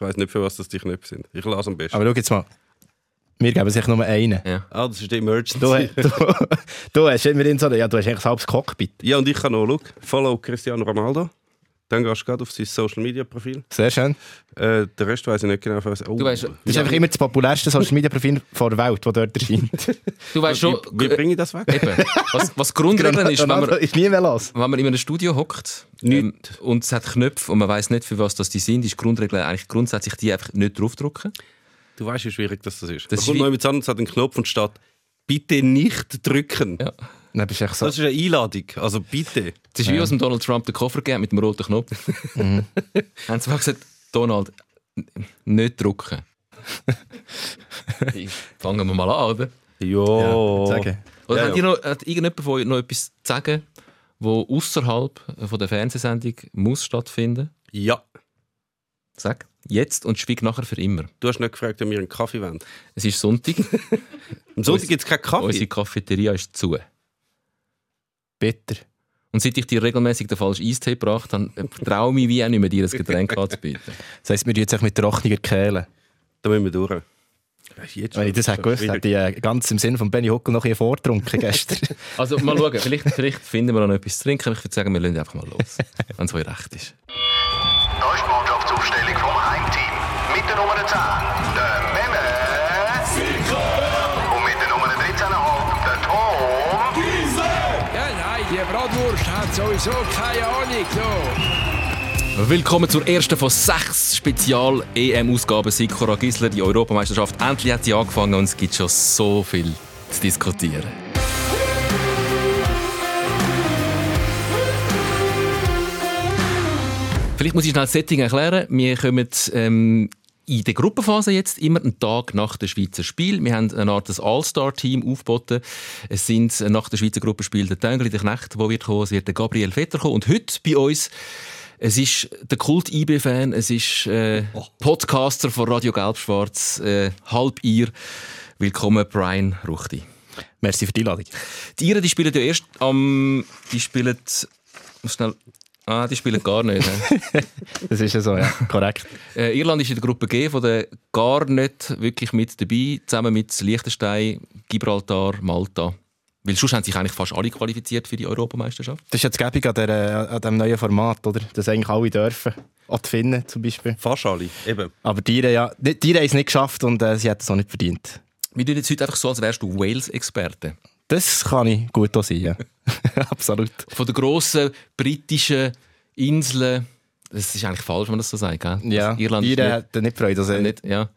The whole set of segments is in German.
Ich weiss nicht, für was das die Knöpfe sind. Ich lasse am besten. Aber schau jetzt mal. Wir geben sich nur einen. Ja. ah, das ist die Emergency. Du, du, du hast in so ja, du hast eigentlich ein halbes Cockpit. Ja, und ich kann noch, schau, follow Cristiano Ronaldo. Dann gehst du gerade auf sein Social Media Profil. Sehr schön. Äh, den Rest weiß ich nicht genau. Was, oh, Du weißt, Das ist einfach immer das populärste Social Media Profil der Welt, das dort erscheint. du weißt schon, wie, wie bringe ich das weg? eben, was, was Grundregeln ist, wenn man, Ronaldo ist nie mehr los. wenn man in einem Studio hockt ähm, und es hat Knöpfe und man weiß nicht, für was das die sind, ist die Grundregel eigentlich grundsätzlich die einfach nicht draufdrücken. Du weißt, wie schwierig das, das ist. Das da ist kommt wie- noch jemand an und hat einen Knopf und steht, bitte nicht drücken. Ja. Dann bist du echt so. Das ist eine Einladung. Also bitte. Es ist wie aus dem Donald Trump den Koffer gegeben mit dem roten Knopf. Haben sie einfach gesagt, Donald, nicht drucken. Fangen wir mal an, oder? Ja. Ja, sagen. Oder Ja, hat, ja. ihr noch, hat irgendjemand von euch noch etwas zu sagen, wo außerhalb von der Fernsehsendung muss stattfinden? ja. Sag jetzt und schwieg nachher für immer. Du hast nicht gefragt, ob wir einen Kaffee wollen. Es ist Sonntag, Am Sonntag gibt es keinen Kaffee. unsere Cafeteria ist zu. Bitter. Und seit ich dir regelmäßig den falschen Eistee gebracht habe, traue ich mich wie auch nicht mehr, dir ein Getränk anzubieten. Das heisst, wir tun jetzt mit trockener Kehle. Da müssen wir durch. Jetzt Wenn ich das hätte gewusst, hätte ich äh, ganz im Sinne von Benny Huckel noch ein vorgetrunken gestern. Also mal schauen, vielleicht, vielleicht finden wir noch etwas zu trinken. Ich würde sagen, wir lassen einfach mal los, wenn es euch recht ist. Da ist die Mannschaftsaufstellung vom Heimteam. Mit der Nummer 10, der sowieso keine Ahnung. So. Willkommen zur ersten von sechs Spezial-EM-Ausgaben Sikora Gisler. Die Europameisterschaft endlich hat sie angefangen und es gibt schon so viel zu diskutieren. Vielleicht muss ich schnell das Setting erklären. Wir kommen ähm, in der Gruppenphase jetzt immer einen Tag nach dem Schweizer Spiel. Wir haben eine Art All-Star-Team aufgeboten. Es sind nach dem Schweizer Gruppenspiel der Töngli, der Knecht, der wird kommen, es wird der Gabriel Vetter kommen. Und heute bei uns es ist der Kult-IB-Fan, es ist äh, Podcaster von Radio Gelb-Schwarz, äh, halb ihr. Willkommen, Brian Ruchti. Merci für die Einladung. Die Iren, die spielen ja erst am... Die spielen... muss Schnell... Ah, die spielen gar nicht. Das ist ja so, ja. Korrekt. äh, Irland ist in der Gruppe G von der gar nicht wirklich mit dabei, zusammen mit Liechtenstein, Gibraltar, Malta. Weil sonst haben sich eigentlich fast alle qualifiziert für die Europameisterschaft. Das ist jetzt gäbig an, der, an diesem neuen Format, oder? Dass eigentlich alle dürfen. Auch die Finnen zum Beispiel. Fast alle. Eben. Aber die, ja, die, die haben es nicht geschafft und äh, sie hätten es auch nicht verdient. Wir tun jetzt heute einfach so, als wärst du Wales-Experte. Das kann ich gut ja. Absolut. Von den grossen britischen Inseln, das ist eigentlich falsch, wenn man das so sagt, gell? Ja, Also Irland Iren nicht, hätten nicht Freude. Also, nicht, ja,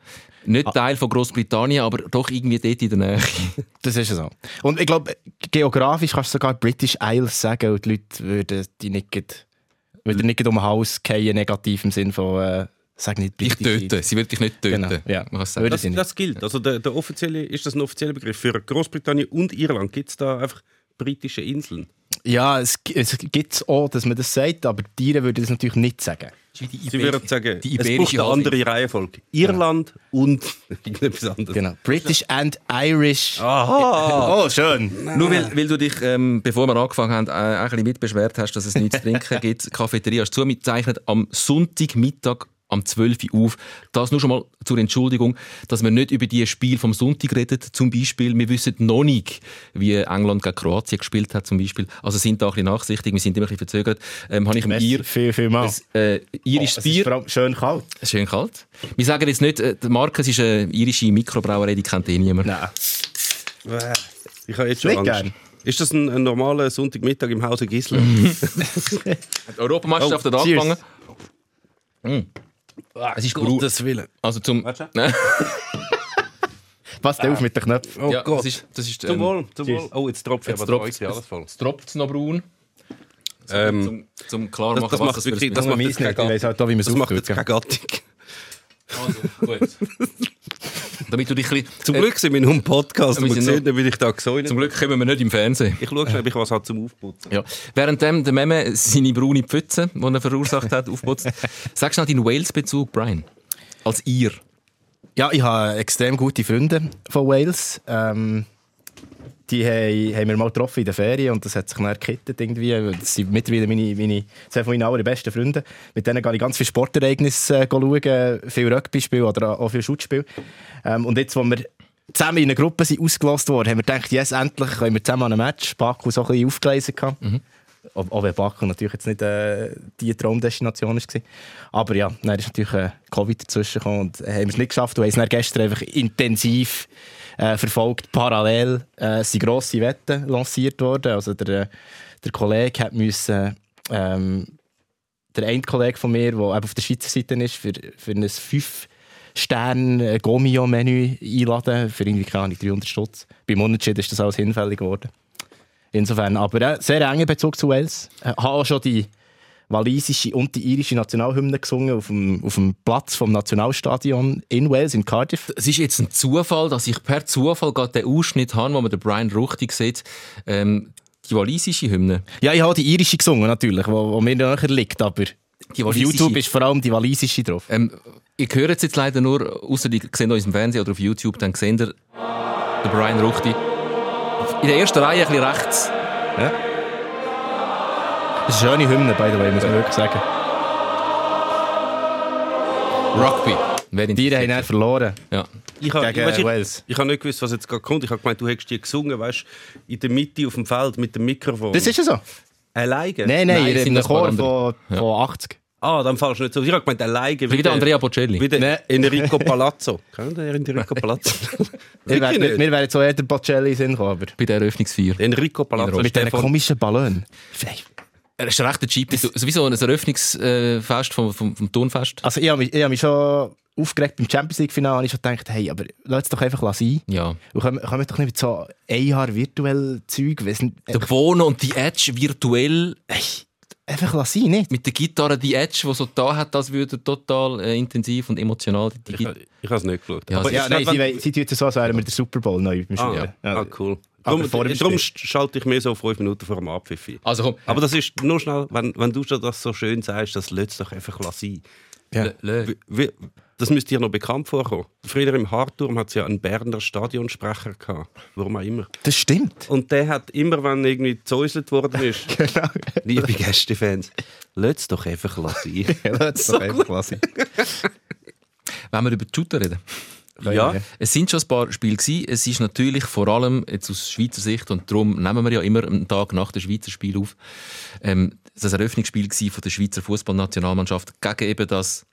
nicht Teil von Großbritannien, aber doch irgendwie dort in der Nähe. Das ist ja so. Und ich glaube, geografisch kannst du sogar British Isles sagen und die Leute würden die nicht, würden nicht um den Hals fallen, negativ im Sinn von, äh, sag nicht Dich töten. Sie will dich nicht töten. Genau, ja. Man kann sagen. Würde Das, das gilt. Also der, der offizielle, ist das ein offizieller Begriff? Für Großbritannien und Irland gibt es da einfach britische Inseln. Ja, es, es gibt auch, dass man das sagt, aber die Iren würden das natürlich nicht sagen. Die Sie würden sagen, die es braucht iberische eine andere Reihenfolge. Irland und irgendetwas anderes. Genau. British and Irish. Aha! Oh, schön. Nur weil, weil du dich, ähm, bevor wir angefangen haben, äh, ein bisschen mitbeschwert hast, dass es nichts zu trinken gibt. Die Cafeteria ist zugezeichnet am Sonntagmittag am 12 Uhr auf. Das nur schon mal zur Entschuldigung, dass wir nicht über die Spiel vom Sonntag reden. Zum Beispiel, wir wissen noch nicht, wie England gegen Kroatien gespielt hat, zum Beispiel. Also sind da ein bisschen nachsichtig, wir sind immer ein bisschen verzögert. Ähm, habe ich Merci, Ihr, viel, viel mal. ein, äh, irisches Oh, es ist Bier. allem schön kalt. Schön kalt. Wir sagen jetzt nicht, äh, die Marke es ist eine irische Mikrobrauerei, die kennt eh niemand. Nein. Ich habe jetzt schon Nicht Angst. gern. Ist das ein, ein normaler Sonntagmittag im Hause Gisler? Die Europameisterschaft Oh, hat angefangen. Mm. Es ist Gottes Willen. Also zum... Passt auf mit den Knöpfen. Oh ja, Gott. Das ist, das ist, Zum ähm, Wohl, zum. Wohl. Oh, jetzt tropft Jetzt aber ja alles voll. Es tropft noch braun. Ähm, zum, zum klar das, machen, das was macht das für wirklich, das Nur macht jetzt nicht, keine ich weiss Gattung. halt auch, wie man es Das macht jetzt keine Gattung. Also, gut. Damit du dich ein bisschen, Zum äh, Glück sind wir in einem Podcast sind sieht nicht, wie ich da gesäunt Zum Glück kommen wir nicht im Fernsehen. Ich schaue schnell, ob ich was habe zum Aufputzen. Ja. Währenddem der Meme seine braune Pfütze, die er verursacht hat, aufputzt. Sag schnell deinen Wales-Bezug, Brian. Als ihr. Ja, ich habe extrem gute Freunde von Wales. Ähm, die haben, haben wir mal getroffen in der Ferien und das hat sich dann gekittet irgendwie. Das sind mittlerweile meine, meine, zwei von meinen allerbesten Freunden. Mit denen gehe ich ganz viele Sportereignisse äh, schauen, viel Rugby-Spiel oder auch viel Schutzspiel. Ähm, und jetzt, wo wir zusammen in einer Gruppe sind ausgelost worden, haben wir gedacht, yes, endlich können wir zusammen an einem Match. Baku so ein bisschen aufgelesen. Mhm. Auch wenn Baku natürlich jetzt nicht äh, die Traumdestination war. Aber ja, dann ist natürlich äh, Covid dazwischen gekommen und haben wir es nicht geschafft. Und haben es dann gestern einfach intensiv äh, verfolgt. Parallel äh, sind grosse Wetten lanciert worden. Also der, äh, der Kollege hat müssen, ähm, der eine Kollege von mir, der auf der Schweizer Seite ist, für, für ein 5 Stern Gomio-Menü einladen für irgendwie keine Ahnung, 300 Stutz. Beim Unentschieden ist das alles hinfällig geworden. Insofern, aber äh, sehr enger Bezug zu Wales. Habe auch schon die walisische und die irische Nationalhymne gesungen auf dem, auf dem Platz vom Nationalstadion in Wales, in Cardiff. Es ist jetzt ein Zufall, dass ich per Zufall gerade den Ausschnitt habe, wo man den Brian Ruchtig sieht. Ähm, die walisische Hymne. Ja, ich habe die irische gesungen natürlich, wo, wo mir näher liegt, aber Die auf YouTube ist vor allem die walisische drauf. Ähm, ich höre es jetzt leider nur, außer die sehen uns im Fernsehen oder auf YouTube, dann sehen ihr den Brian Ruchti. In der ersten Reihe ein bisschen rechts. Das ist eine schöne Hymne, by the way, muss man wirklich sagen. Rugby. Wer Die haben dann verloren Ja. Ich habe gegen ich, Wales. ich habe nicht gewusst, was jetzt gerade kommt. Ich habe gemeint, du hättest die gesungen, weißt in der Mitte auf dem Feld mit dem Mikrofon. Das ist ja so. alleine? Nein, nein, Nein, in sind einem das ein paar Chor von, von 80. Ah, dann fallst du nicht so. Ich habe gemeint, alleine. Wie der Andrea Bocelli. Wie der Nein. Enrico Palazzo. Kennt ihr Enrico Palazzo? Wir wären, nicht? wir wären auch eher der Bocelli gekommen, aber Bei der Eröffnungsfeier. Enrico Palazzo. mit diesen komischen Ballon. Er ist recht ein Cheap. Sowieso ein Eröffnungsfest vom, vom, vom Turnfest. Also ich habe mich, ich habe mich schon aufgeregt beim Champions League Finale und ich habe gedacht, hey, aber lass es doch einfach sein. Ja. Und können, können wir doch nicht mit so ein Jahr virtuell Zeug, nicht, Der Bono und die Edge virtuell hey, einfach lassen, nicht? mit der Gitarre, die Edge, die so da hat, das würde total äh, intensiv und emotional. Die, die Ich, ich habe es nicht geschaut. Ja, Aber sie- Ja, nein, sie, sie tun es so, als wären wir der Super Bowl neu beim Ah, Spielen. ja. ah, cool. Darum, darum schalte ich mir so fünf Minuten vor dem Abpfiff ein. Also komm, Aber das ist nur schnell, wenn, wenn du schon das so schön sagst, das lässt doch einfach sein. Ja. Wie- wie- Das müsste dir noch bekannt vorkommen. Früher im Hartturm hat es ja einen Berner Stadionsprecher gehabt. Warum auch immer. Das stimmt. Und der hat immer, wenn irgendwie gesäuselt worden ist, Genau. liebe Gästefans, lasst doch einfach sein. Lass es doch einfach lassen. wenn wir über die Shooter reden. ja, Es sind schon ein paar Spiele gewesen. Es ist natürlich vor allem jetzt aus Schweizer Sicht und darum nehmen wir ja immer einen Tag nach dem Schweizer Spiel auf. Ähm, das Eröffnungsspiel von der Schweizer Fußballnationalmannschaft gegen eben das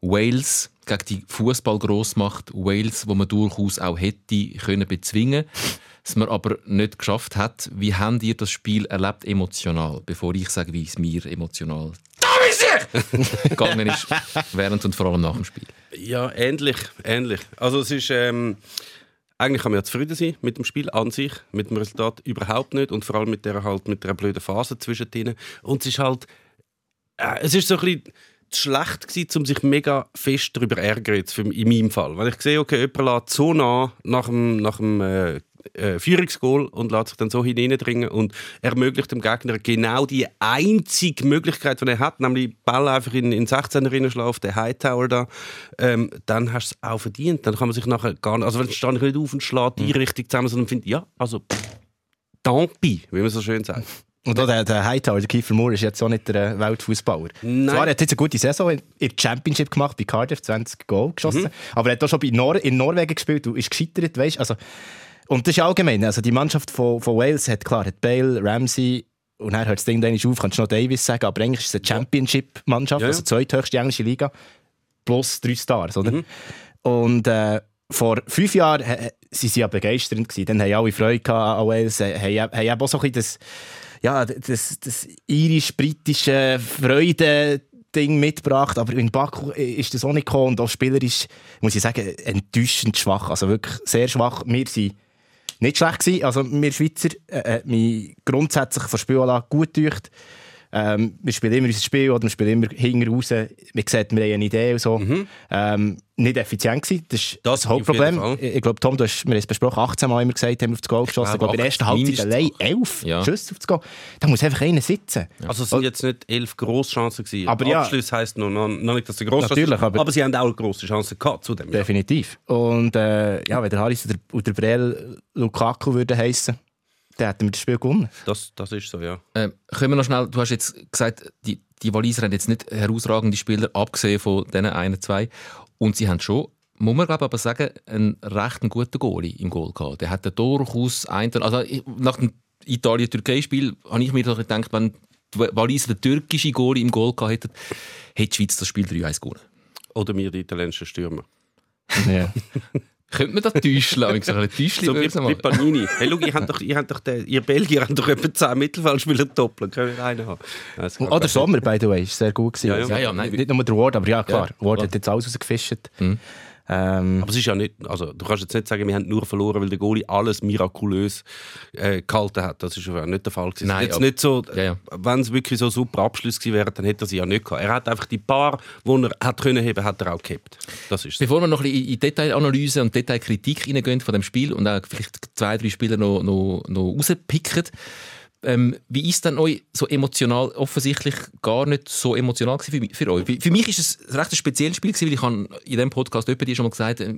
Wales, gegen die Fußballgroßmacht Wales, wo man durchaus auch hätte können bezwingen, das man aber nicht geschafft hat. Wie habt ihr das Spiel erlebt emotional, bevor ich sage, wie es mir emotional gegangen ist, während und vor allem nach dem Spiel? ja, ähnlich, ähnlich. Also es ist, ähm, eigentlich kann man ja zufrieden sein mit dem Spiel an sich, mit dem Resultat überhaupt nicht und vor allem mit der halt blöden Phase zwischendrin. Und es ist halt, äh, es ist so ein bisschen zu schlecht gewesen, um sich mega fest darüber ärgern, jetzt für, in meinem Fall. Weil ich sehe, okay, jemand lässt so nah nach dem, nach dem äh, äh, Führungsgoal und lässt sich dann so hineindringen und ermöglicht dem Gegner genau die einzige Möglichkeit, die er hat, nämlich Ball einfach in, in 16er reinschlagen, auf den Hightower da, ähm, dann hast du es auch verdient. Dann kann man sich nachher gar nicht, also wenn stehe ich nicht auf und schlägt die richtig zusammen, sondern finde, ja, also tant pis, wie man so schön sagt. Und auch der, der Hightower, der Kiefer Moore, ist jetzt auch nicht der äh, Weltfußballer. Nein. Zwar hat er jetzt eine gute Saison in der Championship gemacht, bei Cardiff 20 Goal geschossen, aber er hat auch schon bei Nor in Norwegen gespielt und ist gescheitert, weißt also Und das ist allgemein, also die Mannschaft von, von Wales hat klar, hat Bale, Ramsey und dann hört das Ding dann auf, kannst du noch Davis sagen, aber eigentlich ist es eine Championship-Mannschaft, Ja, ja. also die zweithöchste englische Liga, plus drei Stars, oder? Und äh, vor fünf Jahren äh, sie sie ja begeisternd gewesen. Dann haben alle Freude an Wales, äh, haben, haben auch so ein bisschen das, ja, das, das irisch-britische Freude-Ding mitgebracht. Aber in Baku ist das auch nicht gekommen. Und auch spielerisch, muss ich sagen, enttäuschend schwach. Also wirklich sehr schwach. Wir sind nicht schlecht gewesen. Also wir Schweizer äh, mich grundsätzlich von Spielanlage gut durch. Ähm, wir spielen immer unser Spiel oder wir spielen immer hinten raus. Man sieht, wir haben eine Idee und so. Ähm, nicht effizient gewesen. Das ist Das das, Hauptproblem. Ich, ich glaube, Tom, du hast, wir haben es besprochen, 18 Mal immer gesagt, haben wir auf das Goal geschossen. Ich glaube, in der ersten Halbzeit allein 11 Ja. Schüsse auf das Goal. Da muss einfach einer sitzen. Also es sind jetzt nicht elf Grosschancen gewesen. Aber ja. Abschluss heisst noch, noch, noch nicht, dass sie grosse Natürlich, Chancen aber- aber sie haben auch grosse Chancen gehabt zu dem. Ja. Definitiv. Und äh, ja, wenn der Harris oder, oder Brel Lukaku würde heissen, dann hätten wir das Spiel gewonnen. Das, das ist so, ja. Ähm, können wir noch schnell, du hast jetzt gesagt, die, die Waliser haben jetzt nicht herausragende Spieler, abgesehen von diesen einen, zwei. Und sie haben schon, muss man glaube aber sagen, einen recht guten Goalie im Goal gehabt. Der hat durchaus einen, also nach dem Italien-Türkei-Spiel habe ich mir doch gedacht, wenn die Waliser den türkischen Goalie im Goal gehabt hätten, hätte die Schweiz das Spiel 3-1 gewonnen. Oder wir, die italienischen Stürmer. Ja. Könnte man das täuschen? lassen? so ein Täuschchen So wie, wie? Panini. Hey, schau, ihr, habt doch, ihr, habt doch den, ihr Belgier habt doch etwa 10 Mittelfeldspieler doppelt. Können wir einen haben? Oder gut. Sommer, by the way, ist sehr gut gewesen. Ja, ja. Ja, ja, nein. Nicht nur der Ward, aber ja, klar. Ja, Ward hat jetzt alles rausgefischt. Mhm. Ähm, Aber es ist ja nicht, also du kannst jetzt nicht sagen, wir haben nur verloren, weil der Goalie alles mirakulös äh, gehalten hat. Das ist ja nicht der Fall gewesen. Nein, jetzt aber- nicht so, Ja, ja. wenn es wirklich so super Abschluss gewesen wäre, dann hätte er sie ja nicht gehabt. Er hat einfach die paar, die er hat können heben, hat er auch gehabt. Das ist Bevor wir noch ein bisschen in Detailanalyse und Detailkritik reingehen von dem Spiel und auch vielleicht zwei, drei Spieler noch, noch, noch rauspicken, ähm, wie ist denn euch so emotional, offensichtlich gar nicht so emotional für, für euch? Für, mich ist es ein recht spezielles Spiel weil ich habe in diesem Podcast jemand schon mal gesagt, äh,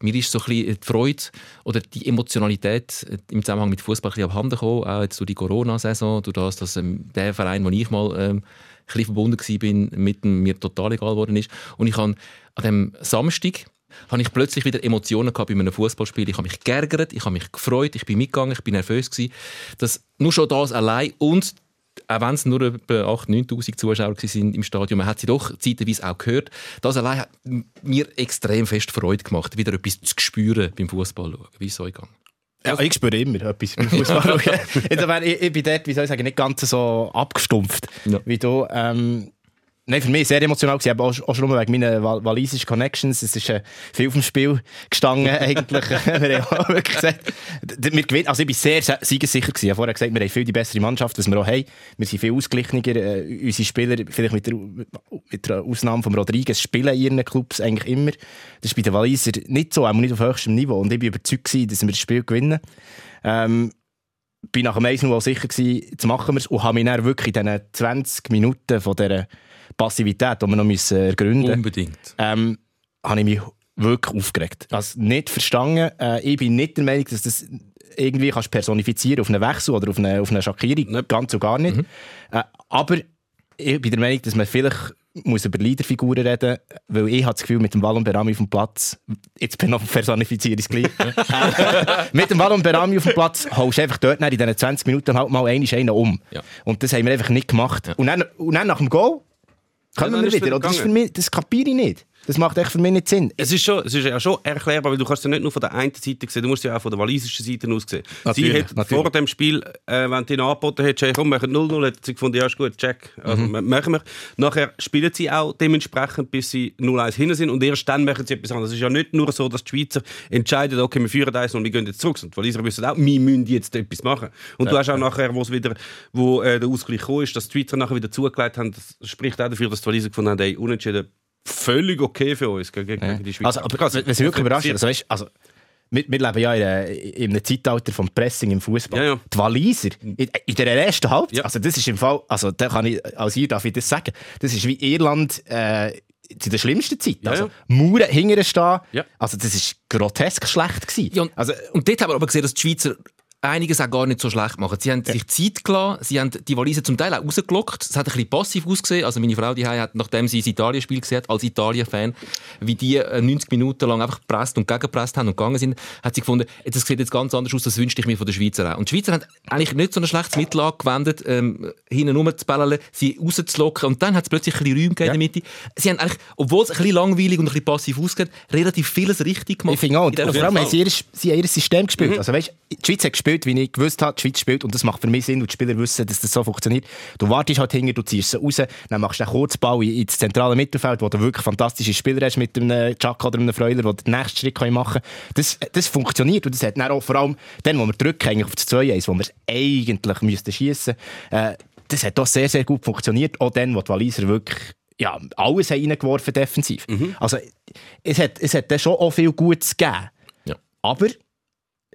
mir ist so ein bisschen die Freude oder die Emotionalität äh, im Zusammenhang mit Fußball ein bisschen abhanden gekommen, auch jetzt durch die Corona-Saison, durch das, dass ähm, der Verein, wo ich mal ähm, ein bisschen verbunden war, mit dem mir total egal geworden ist. Und ich habe an dem Samstag habe ich plötzlich wieder Emotionen gehabt bei einem Fußballspiel. Ich habe mich geärgert, ich habe mich gefreut, ich bin mitgegangen, ich bin nervös gewesen. Das, nur schon das allein und auch wenn es nur etwa 8'000, 9'000 Zuschauer waren im Stadion, man hat sie doch zeitweise auch gehört. Das allein hat mir extrem fest Freude gemacht, wieder etwas zu spüren beim Fußball schauen. Wie ist es euch gegangen? ja, ich spüre immer etwas beim Fußball. ich, ich bin dort, wie soll ich sagen, nicht ganz so abgestumpft Ja. wie du. Ähm, Nein, für mich sehr emotional gewesen, aber auch, auch schon wegen meiner wal walisischen Connections. Es ist äh, viel auf dem Spiel gestanden, eigentlich. wir haben gesagt, wir also ich bin sehr se- siegessicher. Ich habe vorher gesagt, wir haben viel die bessere Mannschaft, was wir auch haben. Wir sind viel ausgeglichener. Äh, unsere Spieler, vielleicht mit der, mit der Ausnahme von Rodriguez, spielen in ihren Clubs eigentlich immer. Das ist bei den Waliser nicht so, auch nicht auf höchstem Niveau. Und ich bin überzeugt gewesen, dass wir das Spiel gewinnen. Ähm, bin nach dem 1 auch sicher gewesen, jetzt machen wir es und habe mich dann wirklich in diesen 20 Minuten von dieser Passivität, die wir noch müssen ergründen müssen, Unbedingt. ähm, habe ich mich wirklich aufgeregt. Also nicht verstanden. Äh, ich bin nicht der Meinung, dass das irgendwie kannst personifizieren auf einen Wechsel oder auf eine, auf eine Schakkierung. Ganz und gar nicht. Äh, aber ich bin der Meinung, dass man vielleicht muss über Leaderfiguren reden, weil ich habe das Gefühl, mit dem Wallon Berami auf dem Platz, jetzt bin ich noch personifiziere ich es gleich, mit dem Wallon Berami auf dem Platz haust du einfach dort in diesen 20 Minuten halt mal einen um. Ja. Und das haben wir einfach nicht gemacht. Und, dann, und dann nach dem Goal kommen wir wieder. das, für mich, das kapiere ich nicht. Das macht echt für mich nicht Sinn. Es ist, schon, es ist ja schon erklärbar, weil du kannst ja nicht nur von der einen Seite sehen, du musst ja auch von der walisischen Seite aus sehen. Natürlich, sie hat natürlich. vor dem Spiel, äh, wenn die ihn angeboten hat, hey, komm, machen 0-0, hat sie gefunden, ja ist gut, check, also, Mhm. machen wir. Nachher spielen sie auch dementsprechend, bis sie 0-1 hinten sind und erst dann machen sie etwas anderes. Es ist ja nicht nur so, dass die Schweizer entscheiden, okay, wir führen eins und wir gehen jetzt zurück. Und die Waliser wissen auch, wir müssen jetzt etwas machen. Und du hast auch nachher, wo es wieder, wo äh, der Ausgleich gekommen ist, dass die Schweizer nachher wieder zugelegt haben, das spricht auch dafür, dass die Waliser gefunden haben, hey, unentschieden, völlig okay für uns gegen, gegen die Schweizer. Also, aber was mich wirklich überrascht, also, weißt, also, wir, wir leben ja in, einer- in einem Zeitalter vom Pressing im Fußball. Ja, ja. Die Waliser, in, in der ersten Halbzeit, Ja. also das ist im Fall, also da kann ich, als ihr darf ich das sagen, das ist wie Irland äh, zu der schlimmsten Zeit. Ja, also ja. Mauern hinterher stehen, Ja. also das ist grotesk schlecht gewesen. Ja, und, also, und dort haben wir aber gesehen, dass die Schweizer einiges auch gar nicht so schlecht machen. Sie haben sich Zeit gelassen, sie haben die Waliser zum Teil auch rausgelockt. Es hat ein bisschen passiv ausgesehen. Also meine Frau die hat, nachdem sie das Italien-Spiel gesehen hat, als Italien-Fan, wie die äh, 90 Minuten lang einfach gepresst und gegengepresst haben und gegangen sind, hat sie gefunden, das sieht jetzt ganz anders aus, das wünschte ich mir von den Schweizer auch. Und die Schweizer haben eigentlich nicht so ein schlechtes Mittel angewendet, ähm, hinten rumzubellen, sie rauszulocken und dann hat es plötzlich ein bisschen Räume gegeben in der Mitte. Sie haben eigentlich, obwohl es ein bisschen langweilig und ein bisschen passiv ausgeht, relativ vieles richtig gemacht. Ich finde auch, und vor allem haben sie ihr, sie haben ihr System gespielt. Also weißt, die Schweiz hat gespielt, wie ich gewusst habe, die Schweiz spielt und das macht für mich Sinn und die Spieler wissen, dass das so funktioniert. Du wartest halt hinter, du ziehst sie raus, dann machst du einen Kurzball in- ins zentrale Mittelfeld, wo du wirklich fantastische Spieler hast mit einem Chuck oder einem Freuler, der den nächsten Schritt machen kann. Das, das funktioniert und das hat dann auch vor allem dann, wo wir drücken eigentlich auf das 2-1, wo wir es eigentlich müssten schiessen äh, das hat doch sehr, sehr gut funktioniert. Auch dann, wo die Waliser wirklich ja, alles haben reingeworfen defensiv. Also es hat, es hat dann schon auch viel Gutes gegeben. Ja. Aber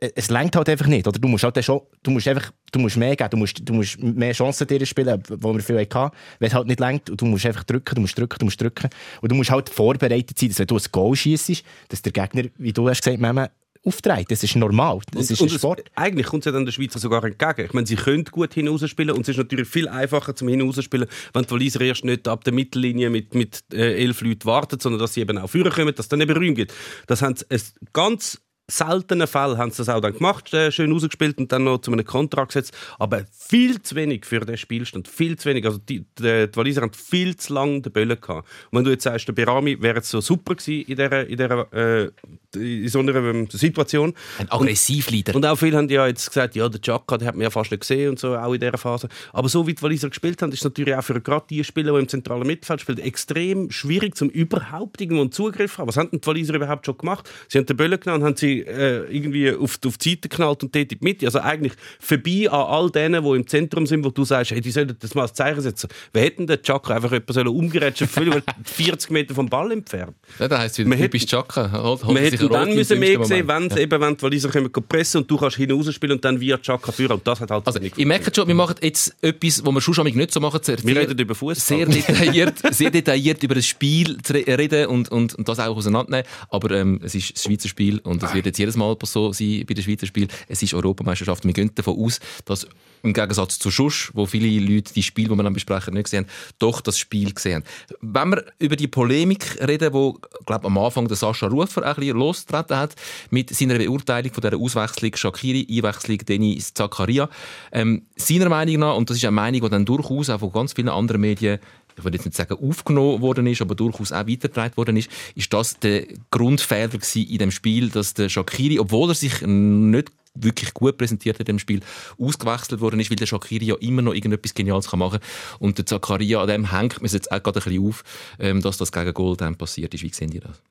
es lenkt halt einfach nicht. Oder? Du musst halt schon, du musst einfach, du musst mehr geben, du musst, du musst mehr Chancen dir spielen, wo wir viel hatten, wenn es halt nicht lenkt. Und du musst einfach drücken, du musst drücken, du musst drücken. Und du musst halt vorbereitet sein, dass wenn du ein Goal schießt, dass der Gegner, wie du hast gesagt, Meme, auftreten. Das ist normal. Das Und- ist und ein es- Sport. eigentlich kommt es ja dann der Schweizer sogar entgegen. Ich meine, sie können gut hinausspielen und es ist natürlich viel einfacher zum hinausspielen, wenn die Waliser erst nicht ab der Mittellinie mit, mit äh, elf Leuten warten, sondern dass sie eben auch führen kommen, dass es dann eben Räume gibt. Das haben sie ein ganz seltenen Fall haben sie das auch dann gemacht, äh, schön rausgespielt und dann noch zu einem Kontrakt gesetzt. Aber viel zu wenig für den Spielstand. Viel zu wenig. Also die, die, die Waliser haben viel zu lange den Böllen gehabt. Und wenn du jetzt sagst, der Berami wäre jetzt so super gewesen in dieser, in dieser äh, in so einer ähm, Situation. Ein Aggressivleader. Und auch viele haben ja jetzt gesagt, ja, der Chaka, den hat man ja fast nicht gesehen und so, auch in dieser Phase. Aber so wie die Waliser gespielt haben, ist es natürlich auch für gerade die Spieler, die im zentralen Mittelfeld spielen, extrem schwierig, zum überhaupt irgendwo einen Zugriff zu haben. Was haben die Waliser überhaupt schon gemacht? Sie haben den Böllen genommen und haben sie äh, irgendwie auf, auf die Seite geknallt und dort in die Mitte. Also eigentlich vorbei an all denen, die im Zentrum sind, wo du sagst, hey, die sollen das mal als Zeichen setzen. Wer hätten den Chaka einfach jemanden umgerätschen, sollen, 40 Meter vom Ball entfernt? Ja, da heisst wieder Man typisch Chaka. Holt, holt Wir hätten dann müssen mehr gesehen, wenn, Moment. ja. eben, wenn die Waliser kommen pressen und du kannst hinausspielen und dann via Chaka führen. Und das hat halt Also, nicht ich merke schon, wir machen jetzt etwas, was wir schon nicht so machen. Sehr, Wir reden über Fußball. sehr detailliert, sehr detailliert über das Spiel zu re- reden und, und, und das auch auseinandernehmen. Aber ähm, es ist das Schweizer Spiel und es wird jetzt jedes Mal so sein bei den Schweizer Spiel. Es ist Europameisterschaft. Wir gehen davon aus, dass im Gegensatz zu Schusch, wo viele Leute die Spiele, die wir dann besprechen, nicht gesehen haben, doch das Spiel gesehen haben. Wenn wir über die Polemik reden, wo glaub, am Anfang der Sascha Rufer ein bisschen losgetreten hat, mit seiner Beurteilung von dieser Auswechslung Shakiri, Einwechslung Denis Zakaria. Ähm, seiner Meinung nach, und das ist eine Meinung, die dann durchaus auch von ganz vielen anderen Medien ich würde jetzt nicht sagen aufgenommen worden ist, aber durchaus auch weitergetragen worden ist, ist das der Grundfehler in dem Spiel, dass der Shakiri, obwohl er sich nicht wirklich gut präsentiert hat in dem Spiel, ausgewechselt worden ist, weil der Shakiri ja immer noch irgendetwas Geniales kann machen kann. Und der Zakaria, an dem hängt mir jetzt auch gerade ein bisschen auf, ähm, dass das gegen Goal dann passiert ist. Wie sehen die das?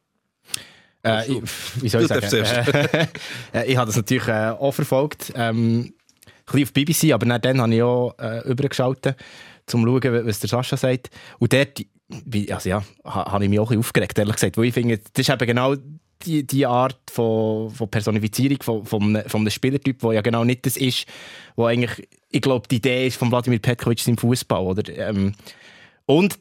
Äh, ich, wie soll ich sagen? Äh, ich habe das natürlich äh, auch verfolgt. Ähm, ein bisschen auf BBC, aber dann, dann habe ich auch äh, übergeschaltet, um zu schauen, was der Sascha sagt. Und dort, also ja, ha- habe ich mich auch ein bisschen aufgeregt, ehrlich gesagt. Weil ich finde, das ist eben genau die, die Art von, von Personifizierung von, von, von einem Spielertyp, der ja genau nicht das ist, wo eigentlich, ich glaube, die Idee ist von Wladimir Petkovic im Fußball, oder? Ähm, und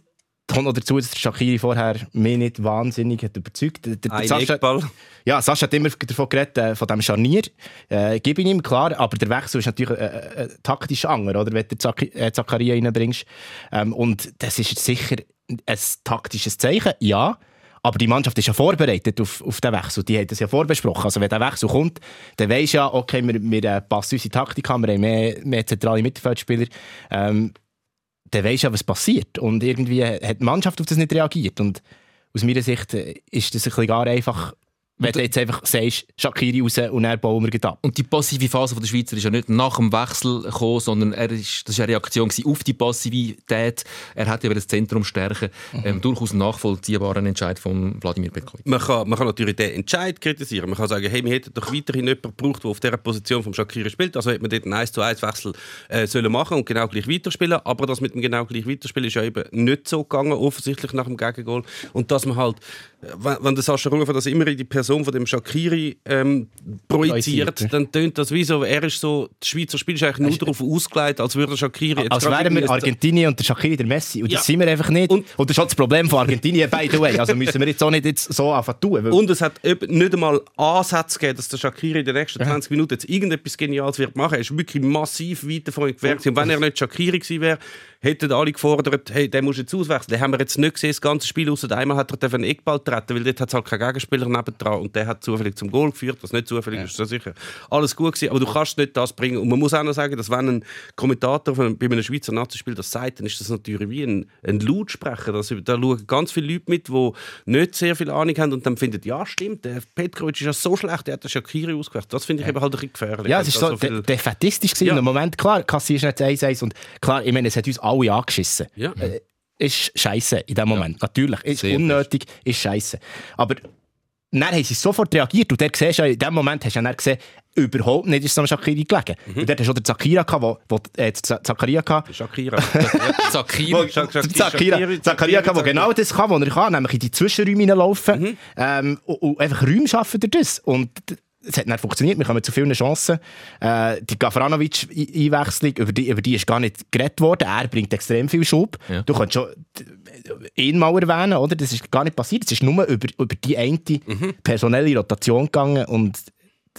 kommt noch dazu, dass der Shakiri vorher mich nicht wahnsinnig hat überzeugt. Ein Sascha- Eckball. ja, Sascha hat immer davon geredet, äh, von diesem Scharnier. Äh, gebe ich ihm, klar, aber der Wechsel ist natürlich äh, äh, taktisch anders, oder, wenn du Zak äh, Zakaria reinbringst. Ähm, und das ist sicher ein taktisches Zeichen, ja. Aber die Mannschaft ist ja vorbereitet auf, auf den Wechsel. Die hat das ja vorbesprochen. Also wenn der Wechsel kommt, dann weisst du ja, okay, wir, wir äh, passen unsere Taktik an, wir haben mehr, mehr zentrale Mittelfeldspieler. Ähm, dann weisst ja, was passiert. Und irgendwie hat die Mannschaft auf das nicht reagiert. Und aus meiner Sicht äh, ist das ein bisschen gar einfach, wenn du jetzt einfach sagst, Shakiri raus und dann bauen wir ab. Und die passive Phase von der Schweizer ist ja nicht nach dem Wechsel gekommen, sondern er ist, das war eine Reaktion auf die Passivität. Er hätte über das Zentrum stärken. Ähm, durchaus ein nachvollziehbarer Entscheid von Wladimir Petkovic. Man kann, man kann natürlich den Entscheid kritisieren. Man kann sagen, hey, wir hätten doch weiterhin jemanden gebraucht, der auf dieser Position vom Shakiri spielt. Also hätte man dort einen 1 zu 1 Wechsel äh, sollen machen und genau gleich weiterspielen. Aber das mit dem genau gleich weiterspielen ist ja eben nicht so gegangen, offensichtlich nach dem Gegengol. Und dass man halt, wenn, der Sascha Rufer das immer in die Person von dem Shakiri ähm, projiziert, dann tönt das wie so, er ist so, das Schweizer Spiel ist eigentlich nur darauf ausgelegt, als würde Shakiri jetzt Als wären wir Argentinien und der Shakiri der Messi. Und das Ja. sind wir einfach nicht. Und- Und, das ist auch das Problem von Argentinien, by the way. Also müssen wir jetzt auch nicht jetzt so zu tun. Und es hat nicht einmal Ansätze gegeben, dass der Shakiri in den nächsten 20 Minuten jetzt irgendetwas Geniales wird machen. Er ist wirklich massiv weit davon entfernt. Und wenn er nicht Shakiri gewesen wäre, hätten alle gefordert, hey, der muss jetzt auswechseln. Den haben wir jetzt nicht gesehen, das ganze Spiel, außer einmal hat er einen Eckball treten, weil dort hat es halt keinen Gegenspieler nebendran und der hat zufällig zum Goal geführt, was nicht zufällig ist, ist ja sicher alles gut gewesen, aber du kannst nicht das bringen. Und man muss auch noch sagen, dass wenn ein Kommentator von, bei einem Schweizer Nazispiel das sagt, dann ist das natürlich wie ein, ein Lautsprecher. Das, da schauen ganz viele Leute mit, die nicht sehr viel Ahnung haben und dann finden, ja stimmt, der Petkovic ist ja so schlecht, der hat den Shakiri ausgewechselt. Das finde ich eben halt ein bisschen gefährlich. Ja, es ist so viel- defetistisch gewesen. Ja. Im Moment, klar, kassierst du nicht 1-1 und klar, ich meine, es hat uns alle angeschissen. Ja. Äh, ist scheiße in dem Moment. Natürlich. Ist Sehr unnötig, ist scheiße. Aber dann haben sie sofort reagiert und der siehst du ja, in dem Moment hast du ja dann gesehen, überhaupt nicht ist so ein Shakiri gelegen. Mhm. Und dort hast du auch den Zakira gehabt, wo, wo, äh, Zakaria gehabt, Shakira. Zakira, Shakiri- Zakaria gehabt, der genau das kann, was er kann, nämlich in die Zwischenräume hineinlaufen ähm, und, und einfach Räume schaffen durch das. Und es hat nicht funktioniert, wir kommen zu vielen Chancen. Äh, die Gafranovic-Einwechslung, über die, über die ist gar nicht geredet worden. Er bringt extrem viel Schub. Ja. Du kannst schon ihn mal erwähnen, oder? Das ist gar nicht passiert. Es ist nur über, über die eine personelle Rotation gegangen und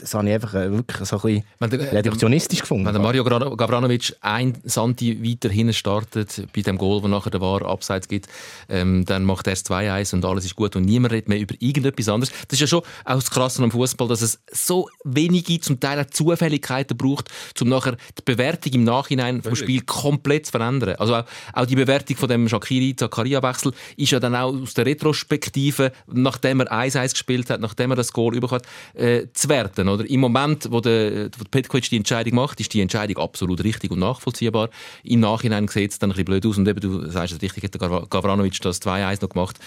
das habe ich einfach äh, wirklich so ein bisschen der- reduktionistisch gefunden. Wenn der Mario Gavranovic ein Santi weiter hinten startet, bei dem Goal, wo nachher der War abseits gibt, ähm, dann macht er das 2-1 und alles ist gut und niemand redet mehr über irgendetwas anderes. Das ist ja schon auch das Krasse am Fußball, dass es so wenige, zum Teil auch Zufälligkeiten braucht, um nachher die Bewertung im Nachhinein vom Spiel komplett zu verändern. Also auch, auch die Bewertung von dem Shakiri-Zakaria-Wechsel ist ja dann auch aus der Retrospektive, nachdem er 1-1 gespielt hat, nachdem er das Goal bekommen hat, äh, zu werten. Oder? Im Moment, wo der, wo Petkovic die Entscheidung macht, ist die Entscheidung absolut richtig und nachvollziehbar. Im Nachhinein sieht es dann ein bisschen blöd aus und eben, du sagst es richtig, Gav- Gavranovic das 2-1 noch gemacht,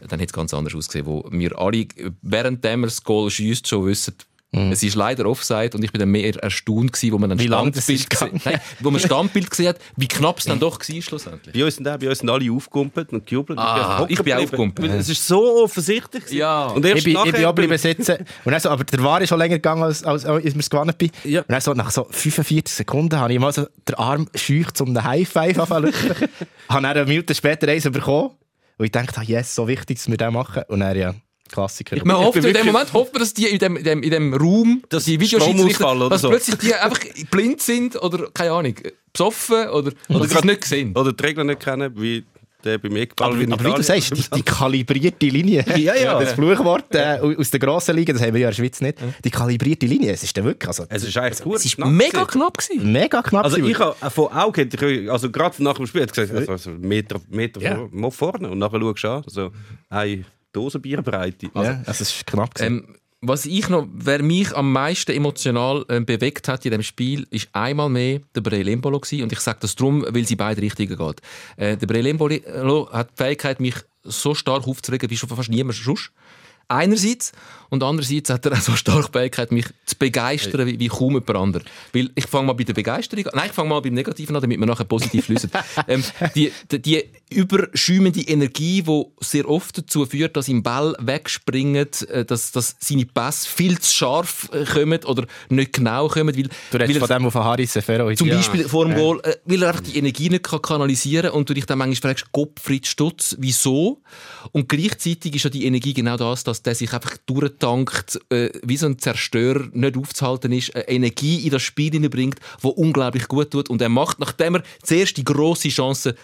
dann hätte es ganz anders ausgesehen, wo wir alle, während er das Goal schießt, schon wissen, Es ist leider Offside und ich bin dann mehr erstaunt gewesen, wo man ein Wie lange das Standbild ist gesehen, nein, wo man ein Standbild gesehen hat, wie knapp es dann doch war schlussendlich. Bei uns sind, auch, bei uns sind alle aufgekumpelt und gejubelt. Ah, ich bin auch Es ist so offensichtlich. gewesen. Ja. Und erst Ich bin, ich bin auch geblieben sitzen. Und dann so, aber der War ist schon länger gegangen, als, als, als ich mir es gewonnen bin. Ja. Und dann so, nach so 45 Sekunden habe ich mal so den Arm scheucht, um einen High-Five anfangen zu lüften. habe dann eine Minute später eins bekommen. Und ich dachte, yes, so wichtig, dass wir das machen. Und dann, ja, Klassiker. Man hofft in dem Moment, hofft man, dass die in dem, in dem, in dem Raum, Dass die Videoschiedsrichter, oder dass so. plötzlich die einfach blind sind oder, keine Ahnung, besoffen oder, oder, sie es nicht gesehen. Oder die Regeln nicht kennen, wie der beim Eckball. aber, aber wie du sagst, die, die kalibrierte Linie. Ja, ja. Das Fluchwort äh, aus der grossen Liga, das haben wir ja in der Schweiz nicht. Die kalibrierte Linie, es ist dann wirklich, also, Es ist eigentlich gut. Es ist knapp mega knapp gewesen. mega knapp. Also ich habe von Augen, ich, also gerade nach dem Spiel, hat gesagt, also, also einen Meter, Meter Ja. vor, mal vorne und nachher schaust du an, so eine Dose Bierbreite. Also, ja, also, es ist knapp gewesen. Ähm, was ich noch, wer mich am meisten emotional ähm, bewegt hat in dem Spiel, ist einmal mehr der Breel Embolo gewesen. und ich sage das drum, weil sie beide Richtungen geht. Äh, der Breel Embolo hat die Fähigkeit, mich so stark aufzuregen wie schon fast niemand sonst. Einerseits und andererseits hat er auch so stark Fähigkeit, mich zu begeistern wie, wie kaum jemand anderer. Weil ich fange mal bei der Begeisterung an. Nein, ich fange mal beim Negativen an, damit wir nachher positiv lösen. ähm, die, die, die überschäumende Energie, die sehr oft dazu führt, dass im Ball wegspringen, äh, dass, dass seine Pässe viel zu scharf äh, kommen oder nicht genau kommen. Weil, Du redest weil von dem, von Haris Seferovic zum ja. Beispiel vor dem Goal, äh, weil er einfach die Energie nicht kann kanalisieren kann und du dich dann manchmal fragst, Gottfried Stutz, wieso? Und gleichzeitig ist ja die Energie genau das, dass der sich einfach durchtankt, äh, wie so ein Zerstörer nicht aufzuhalten ist, äh, Energie in das Spiel hineinbringt, wo unglaublich gut tut. Und er macht, nachdem er zuerst die grosse Chance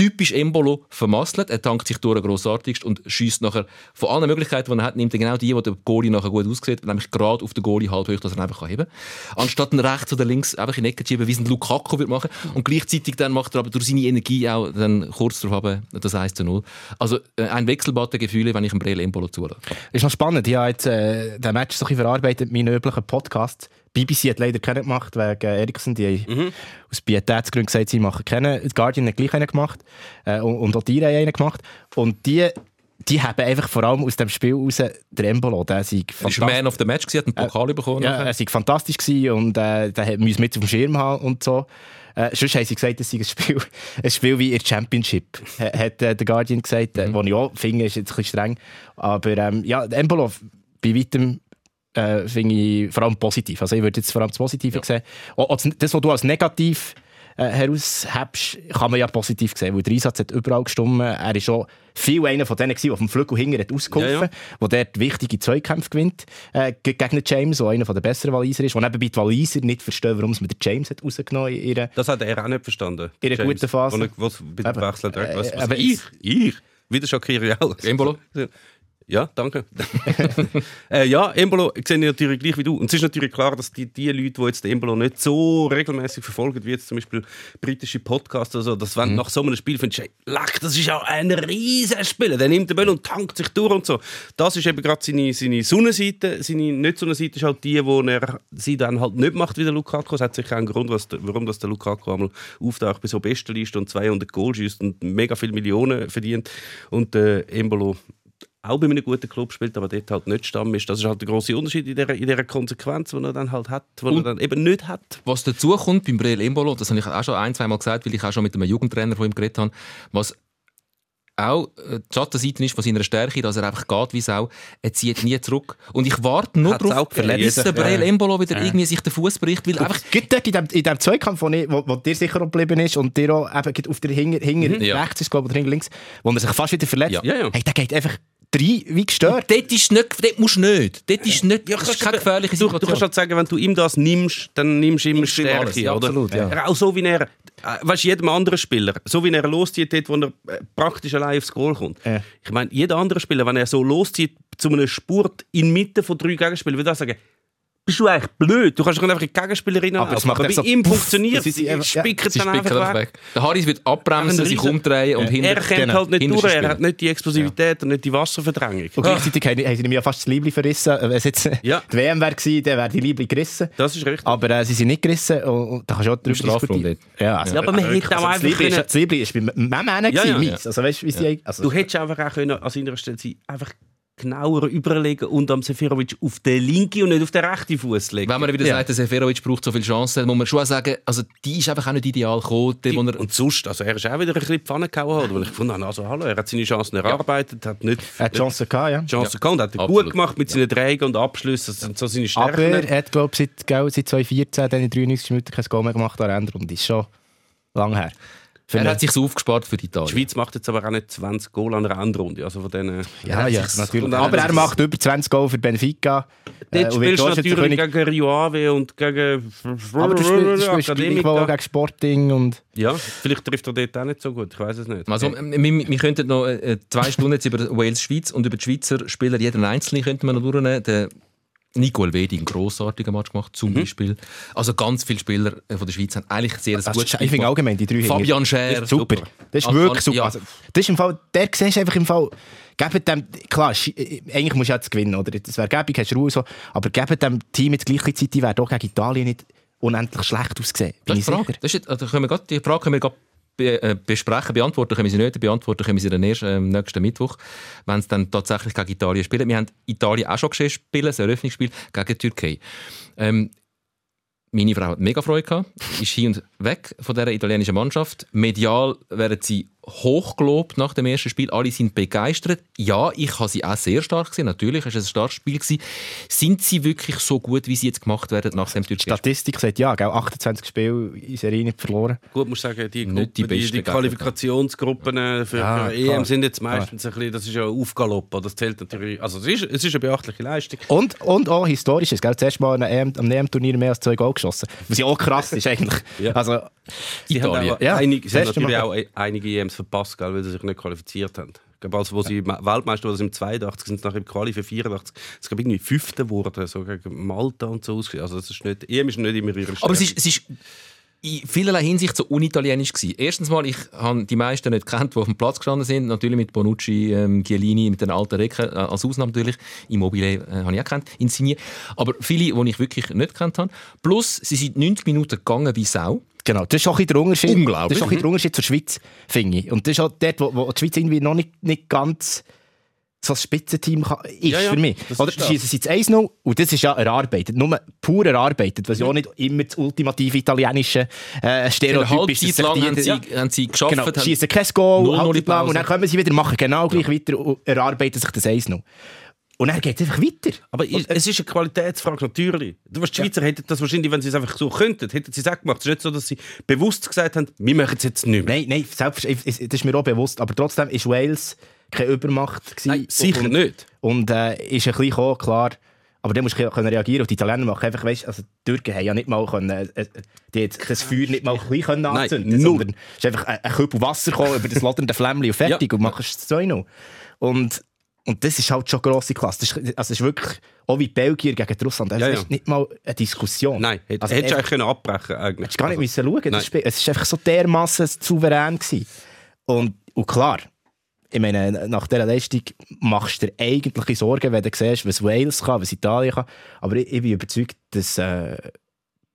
typisch Embolo vermasselt. Er tankt sich durch grossartigst und schießt nachher von allen Möglichkeiten, die er hat, nimmt er genau die, wo der Goalie nachher gut aussieht, nämlich gerade auf den Goalie halb hoch, dass er einfach heben kann. Anstatt ihn rechts oder links einfach in die Ecke zu schieben, wie es ein Lukaku wird machen. Und gleichzeitig dann macht er aber durch seine Energie auch dann kurz darauf haben, das 1 zu 0. Also äh, ein Wechselbad der Gefühle, wenn ich einen Breel Embolo zulasse. Ist noch spannend. Ich habe jetzt äh, den Match so ein verarbeitet, meinen üblichen Podcast. BBC hat leider keinen gemacht, wegen Ericsson. Die haben aus Pietätsgründen gesagt, sie machen keinen. Die Guardian hat gleich einen gemacht. Äh, und, auch die haben einen gemacht. Und die, die haben einfach vor allem aus dem Spiel raus den Embolo. Der sei Er war Man of the Match, gewesen, hat einen Pokal bekommen. Ja, nachher. er sei fantastisch gewesen und äh, der hat uns mit auf dem Schirm haben und so. Äh, sonst haben sie gesagt, es sei ein Spiel, ein Spiel wie der Championship, ha- hat äh, der Guardian gesagt, äh, wo ich auch finde, ist jetzt ein bisschen streng. Aber ähm, ja, der Embolo bei weitem äh, finde ich vor allem positiv. Also ich würde jetzt vor allem das Positive sehen. Auch, auch das, was du als negativ äh, heraushebst, kann man ja positiv sehen, weil der Einsatz hat überall gestimmt. Er ist schon viel einer von denen der auf dem Flügel hinten hat ausgeholfen Ja, hat, der dort wichtige Zweikämpfe gewinnt äh, ge- gegen den James, der einer der besseren Waliser ist, der nebenbei die Waliser nicht verstehen, warum es mit der James hat rausgenommen ihrer Das hat er auch nicht verstanden. In einer guten Phase. Und was bei dem Eben. Wechsel direkt. Was, Äh, was, aber ich? Ich? Wieder Shakiri auch. Embolo? Ja, danke. äh, ja, Embolo sehe ich natürlich gleich wie du. Und es ist natürlich klar, dass die, die Leute, die jetzt den Embolo nicht so regelmäßig verfolgen, wie jetzt zum Beispiel britische Podcasts oder so, dass wenn du nach so einem Spiel findest, hey, leck, das ist ja ein riesen Spieler, der nimmt den Ball und tankt sich durch und so. Das ist eben gerade seine, seine Sonnenseite. Seine Nicht-Sonnenseite ist halt die, wo er sie dann halt nicht macht wie der Lukaku. Es hat sicher einen Grund, was, warum das der Lukaku einmal auftaucht bei so Bestenliste und 200 Goals schießt und mega viele Millionen verdient. Und äh, Embolo auch bei einem guten Club spielt, aber dort halt nicht Stamm ist. Das ist halt der große Unterschied in dieser, in dieser Konsequenz, die er dann halt hat, die er dann eben nicht hat. Was dazu kommt beim Breel Embolo, das habe ich auch schon ein, zwei Mal gesagt, weil ich auch schon mit einem Jugendtrainer von ihm geredet habe, was auch äh, die Schattenseite ist von seiner Stärke, dass er einfach geht wie Sau. Er zieht nie zurück. Und ich warte nur darauf, bis der Breel Ja. Embolo wieder irgendwie sich den Fuß bricht, weil einfach Gibt in dem, in dem Zweikampf, wo, ich, wo, wo dir sicher geblieben ist und dir auch eben auf der Hinger, Hinger Ja. rechts ist, glaube ich, oder Hinger links, wo er sich fast wieder verletzt. Ja. Ja, ja. Hey, der geht einfach drei wie gestört. Dort, ist nicht, dort musst du nicht. Dort ist, nicht, das ist keine gefährliche Du, Situation. du kannst halt sagen, wenn du ihm das nimmst, dann nimmst du immer du ihm Stärke, alles, ja, oder? absolut, ja. Er- Auch so wie er, äh, weißt, jedem anderen Spieler, so wie er loszieht, dort, wo er äh, praktisch allein aufs Goal kommt. Ja. Ich meine, jeder andere Spieler, wenn er so loszieht zu einem Spurt inmitten von drei Gegenspielern, würde ich sagen, bist du eigentlich blöd? Du kannst doch einfach die Gegenspielerin Aber das anlaufen. macht Aber er bei ihm funktioniert es. einfach- ja, Spickert Sie dann spicken einfach einfach weg. weg. Der Harris wird abbremsen, sich umdrehen und hinter... Er kennt Genau. halt nicht durch, er hat nicht die Explosivität und nicht die Wasserverdrängung. Und gleichzeitig haben, haben sie mir ja fast das Liebling verrissen. Wenn es jetzt Ja. die WM wäre gewesen, dann wäre die Liebling gerissen. Das ist richtig. Aber äh, sie sind nicht gerissen und, und da kannst du auch drüber diskutieren. Ja, also, Ja, aber man hätte auch das einfach können- das Liebling ist bei Männern Ja, ja. meins. Also weißt du, wie sie... Also, Du hättest einfach auch können, an seiner Stelle sein, einfach genauer überlegen und am Seferovic auf den linken und nicht auf den rechten Fuß legen. Wenn man wieder Ja. sagt, der Seferovic braucht so viele Chancen, muss man schon sagen, also die ist einfach auch nicht ideal gekommen, er und sonst, also er ist auch wieder ein bisschen in die Pfanne gehauen, weil ich gefunden habe, also hallo, er hat seine Chancen erarbeitet, hat nicht er hat die Chance gehabt, ja. die Chancen gehabt, hat er Absolut. gut gemacht mit seinen Trägen und Abschlüssen, das sind so seine Aber Stärken. er hat, glaube ich, seit, gell, seit 2014 dann in 93 Minuten kein Goal mehr gemacht an der Endrunde. ist schon lang her. Er hat sich aufgespart für die die Italien. Schweiz macht jetzt aber auch nicht 20 Goal an der Endrunde, also von denen... ja, ja, natürlich. Aber er macht über 20 Goal für Benfica. Dort äh, spielst du natürlich Torschützenkönig. gegen Rio Ave und gegen Aber du spielst, du spielst gleichwohl gegen Sporting und... Ja, vielleicht trifft er dort auch nicht so gut, ich weiß es nicht. Also, wir, wir könnten noch äh, zwei Stunden jetzt über Wales-Schweiz und über die Schweizer Spieler, jeden Einzelnen könnten wir noch durchnehmen. Der Nico Elvedi einen grossartigen Match gemacht, zum Beispiel. Also ganz viele Spieler äh, von der Schweiz haben eigentlich sehr Das gutes ist, ich finde allgemein die drei Fabian Scher, Das super. super. Das ist Also, wirklich super. ja. Also, das ist im Fall, der siehst einfach im Fall, gebt dem, klar, schi- äh, eigentlich musst du jetzt gewinnen, oder? Das wäre gäbig, hast du Ruhe so, aber gebt dem Team mit gleicher Zeit, die wäre auch gegen Italien nicht unendlich schlecht ausgesehen. Das Bin ist die Frage. Das ist, also können wir grad, die Frage können wir äh, besprechen. Beantworten können wir sie nicht. Beantworten können wir sie dann erst ähm, nächsten Mittwoch, wenn sie dann tatsächlich gegen Italien spielen. Wir haben Italien auch schon gesehen spielen, das Eröffnungsspiel gegen die Türkei. Ähm, meine Frau hat mega Freude gehabt, ist hin und weg von dieser italienischen Mannschaft. Medial werden sie hochgelobt nach dem ersten Spiel. Alle sind begeistert. Ja, ich habe sie auch sehr stark gesehen. Natürlich ist es ein starkes Spiel gewesen. Sind sie wirklich so gut, wie sie jetzt gemacht werden nach dem Die türkischen Statistik sagt ja, gell, 28 Spiele in Serie nicht verloren. Gut, muss sagen, die, Nicht die Gruppen, die, besten die, Qualifikationsgruppen äh, für, Ja, für klar. EM sind jetzt meistens ein bisschen, das ist ja Aufgalopp, das zählt natürlich, also es ist, es ist eine beachtliche Leistung. Und, und auch historisches, gell? Zuerst mal an einem, am EM-Turnier mehr als zwei Goal geschossen. Was ja auch krass ist eigentlich. Ja. Also, Sie Italien. haben, auch Ja, einige, sie haben natürlich auch ein- einige EMs verpasst, gell, weil sie sich nicht qualifiziert haben. Ich glaube, als wo sie Ma- Weltmeister wurden, im 82, sind sie nachher im Quali für 84. Es gab irgendwie Fünfte geworden, so gegen Malta und so. ausgesehen. Also das ist nicht, EM ist nicht immer ihre Aber es Stärke. ist, es ist in vielerlei Hinsicht so unitalienisch gewesen. Erstens mal, ich habe die meisten nicht kennt, die auf dem Platz gestanden sind. Natürlich mit Bonucci, ähm, Chiellini, mit den alten Recken, äh, als Ausnahme natürlich. Immobile äh, habe ich auch kennt, Insigne. Aber viele, die ich wirklich nicht kennt habe. Plus, sie sind 90 Minuten gegangen wie Sau. Genau, das ist auch ein der Unterschied. Unglaublich. Das ist auch ein der Unterschied zur Schweiz, finde ich. Und das ist auch dort, wo, wo die Schweiz irgendwie noch nicht, nicht ganz so ein Spitzenteam kann, ist Ja, ja, für mich. das Oder schießen sie jetzt 1-0 und das ist ja erarbeitet. Nur pur erarbeitet, was ja auch nicht immer das ultimative italienische äh, Stereotyp ist. Halbzeit lang haben sie, ja. haben sie geschafft. Genau, schießen kein Goal, 0-0 halbzeit lang und dann kommen sie wieder, machen genau gleich weiter und erarbeiten sich das 1-0. Und dann geht es einfach weiter. Aber i- es ist eine Qualitätsfrage, natürlich. Die Schweizer hätten das wahrscheinlich, wenn sie es einfach so könnten, hätten sie es auch gemacht. Es ist nicht so, dass sie bewusst gesagt haben, wir machen es jetzt nicht mehr. Nein, nein, selbstverständlich, das ist mir auch bewusst. Aber trotzdem ist Wales keine Übermacht. gewesen. Nein, sicher und, nicht. Und äh, ist ein bisschen gekommen, klar. Aber dann musst du können reagieren. Und die Italiener machen einfach, weißt, also die Türken haben ja nicht mal können, äh, äh, die das Feuer nicht mal klein können Nein, anzünden, null. sondern es ist einfach ein, ein Kübel Wasser gekommen über das lotternde Flämmchen und fertig Ja. und machst es 2 Und und das ist halt schon grosse Klasse. Das ist, also ist wirklich, auch wie Belgier gegen Russland, das Ja, ja. ist nicht mal eine Diskussion. Nein, hätt- Also hättest du eigentlich können abbrechen eigentlich. Hättest gar nicht Also, müssen schauen. Das Spiel. Es war einfach so dermassen souverän. Gewesen. Und, und klar, ich meine, nach dieser Leistung machst du dir eigentlich Sorgen, wenn du siehst, was Wales kann, was Italien kann. Aber ich, ich bin überzeugt, dass, äh,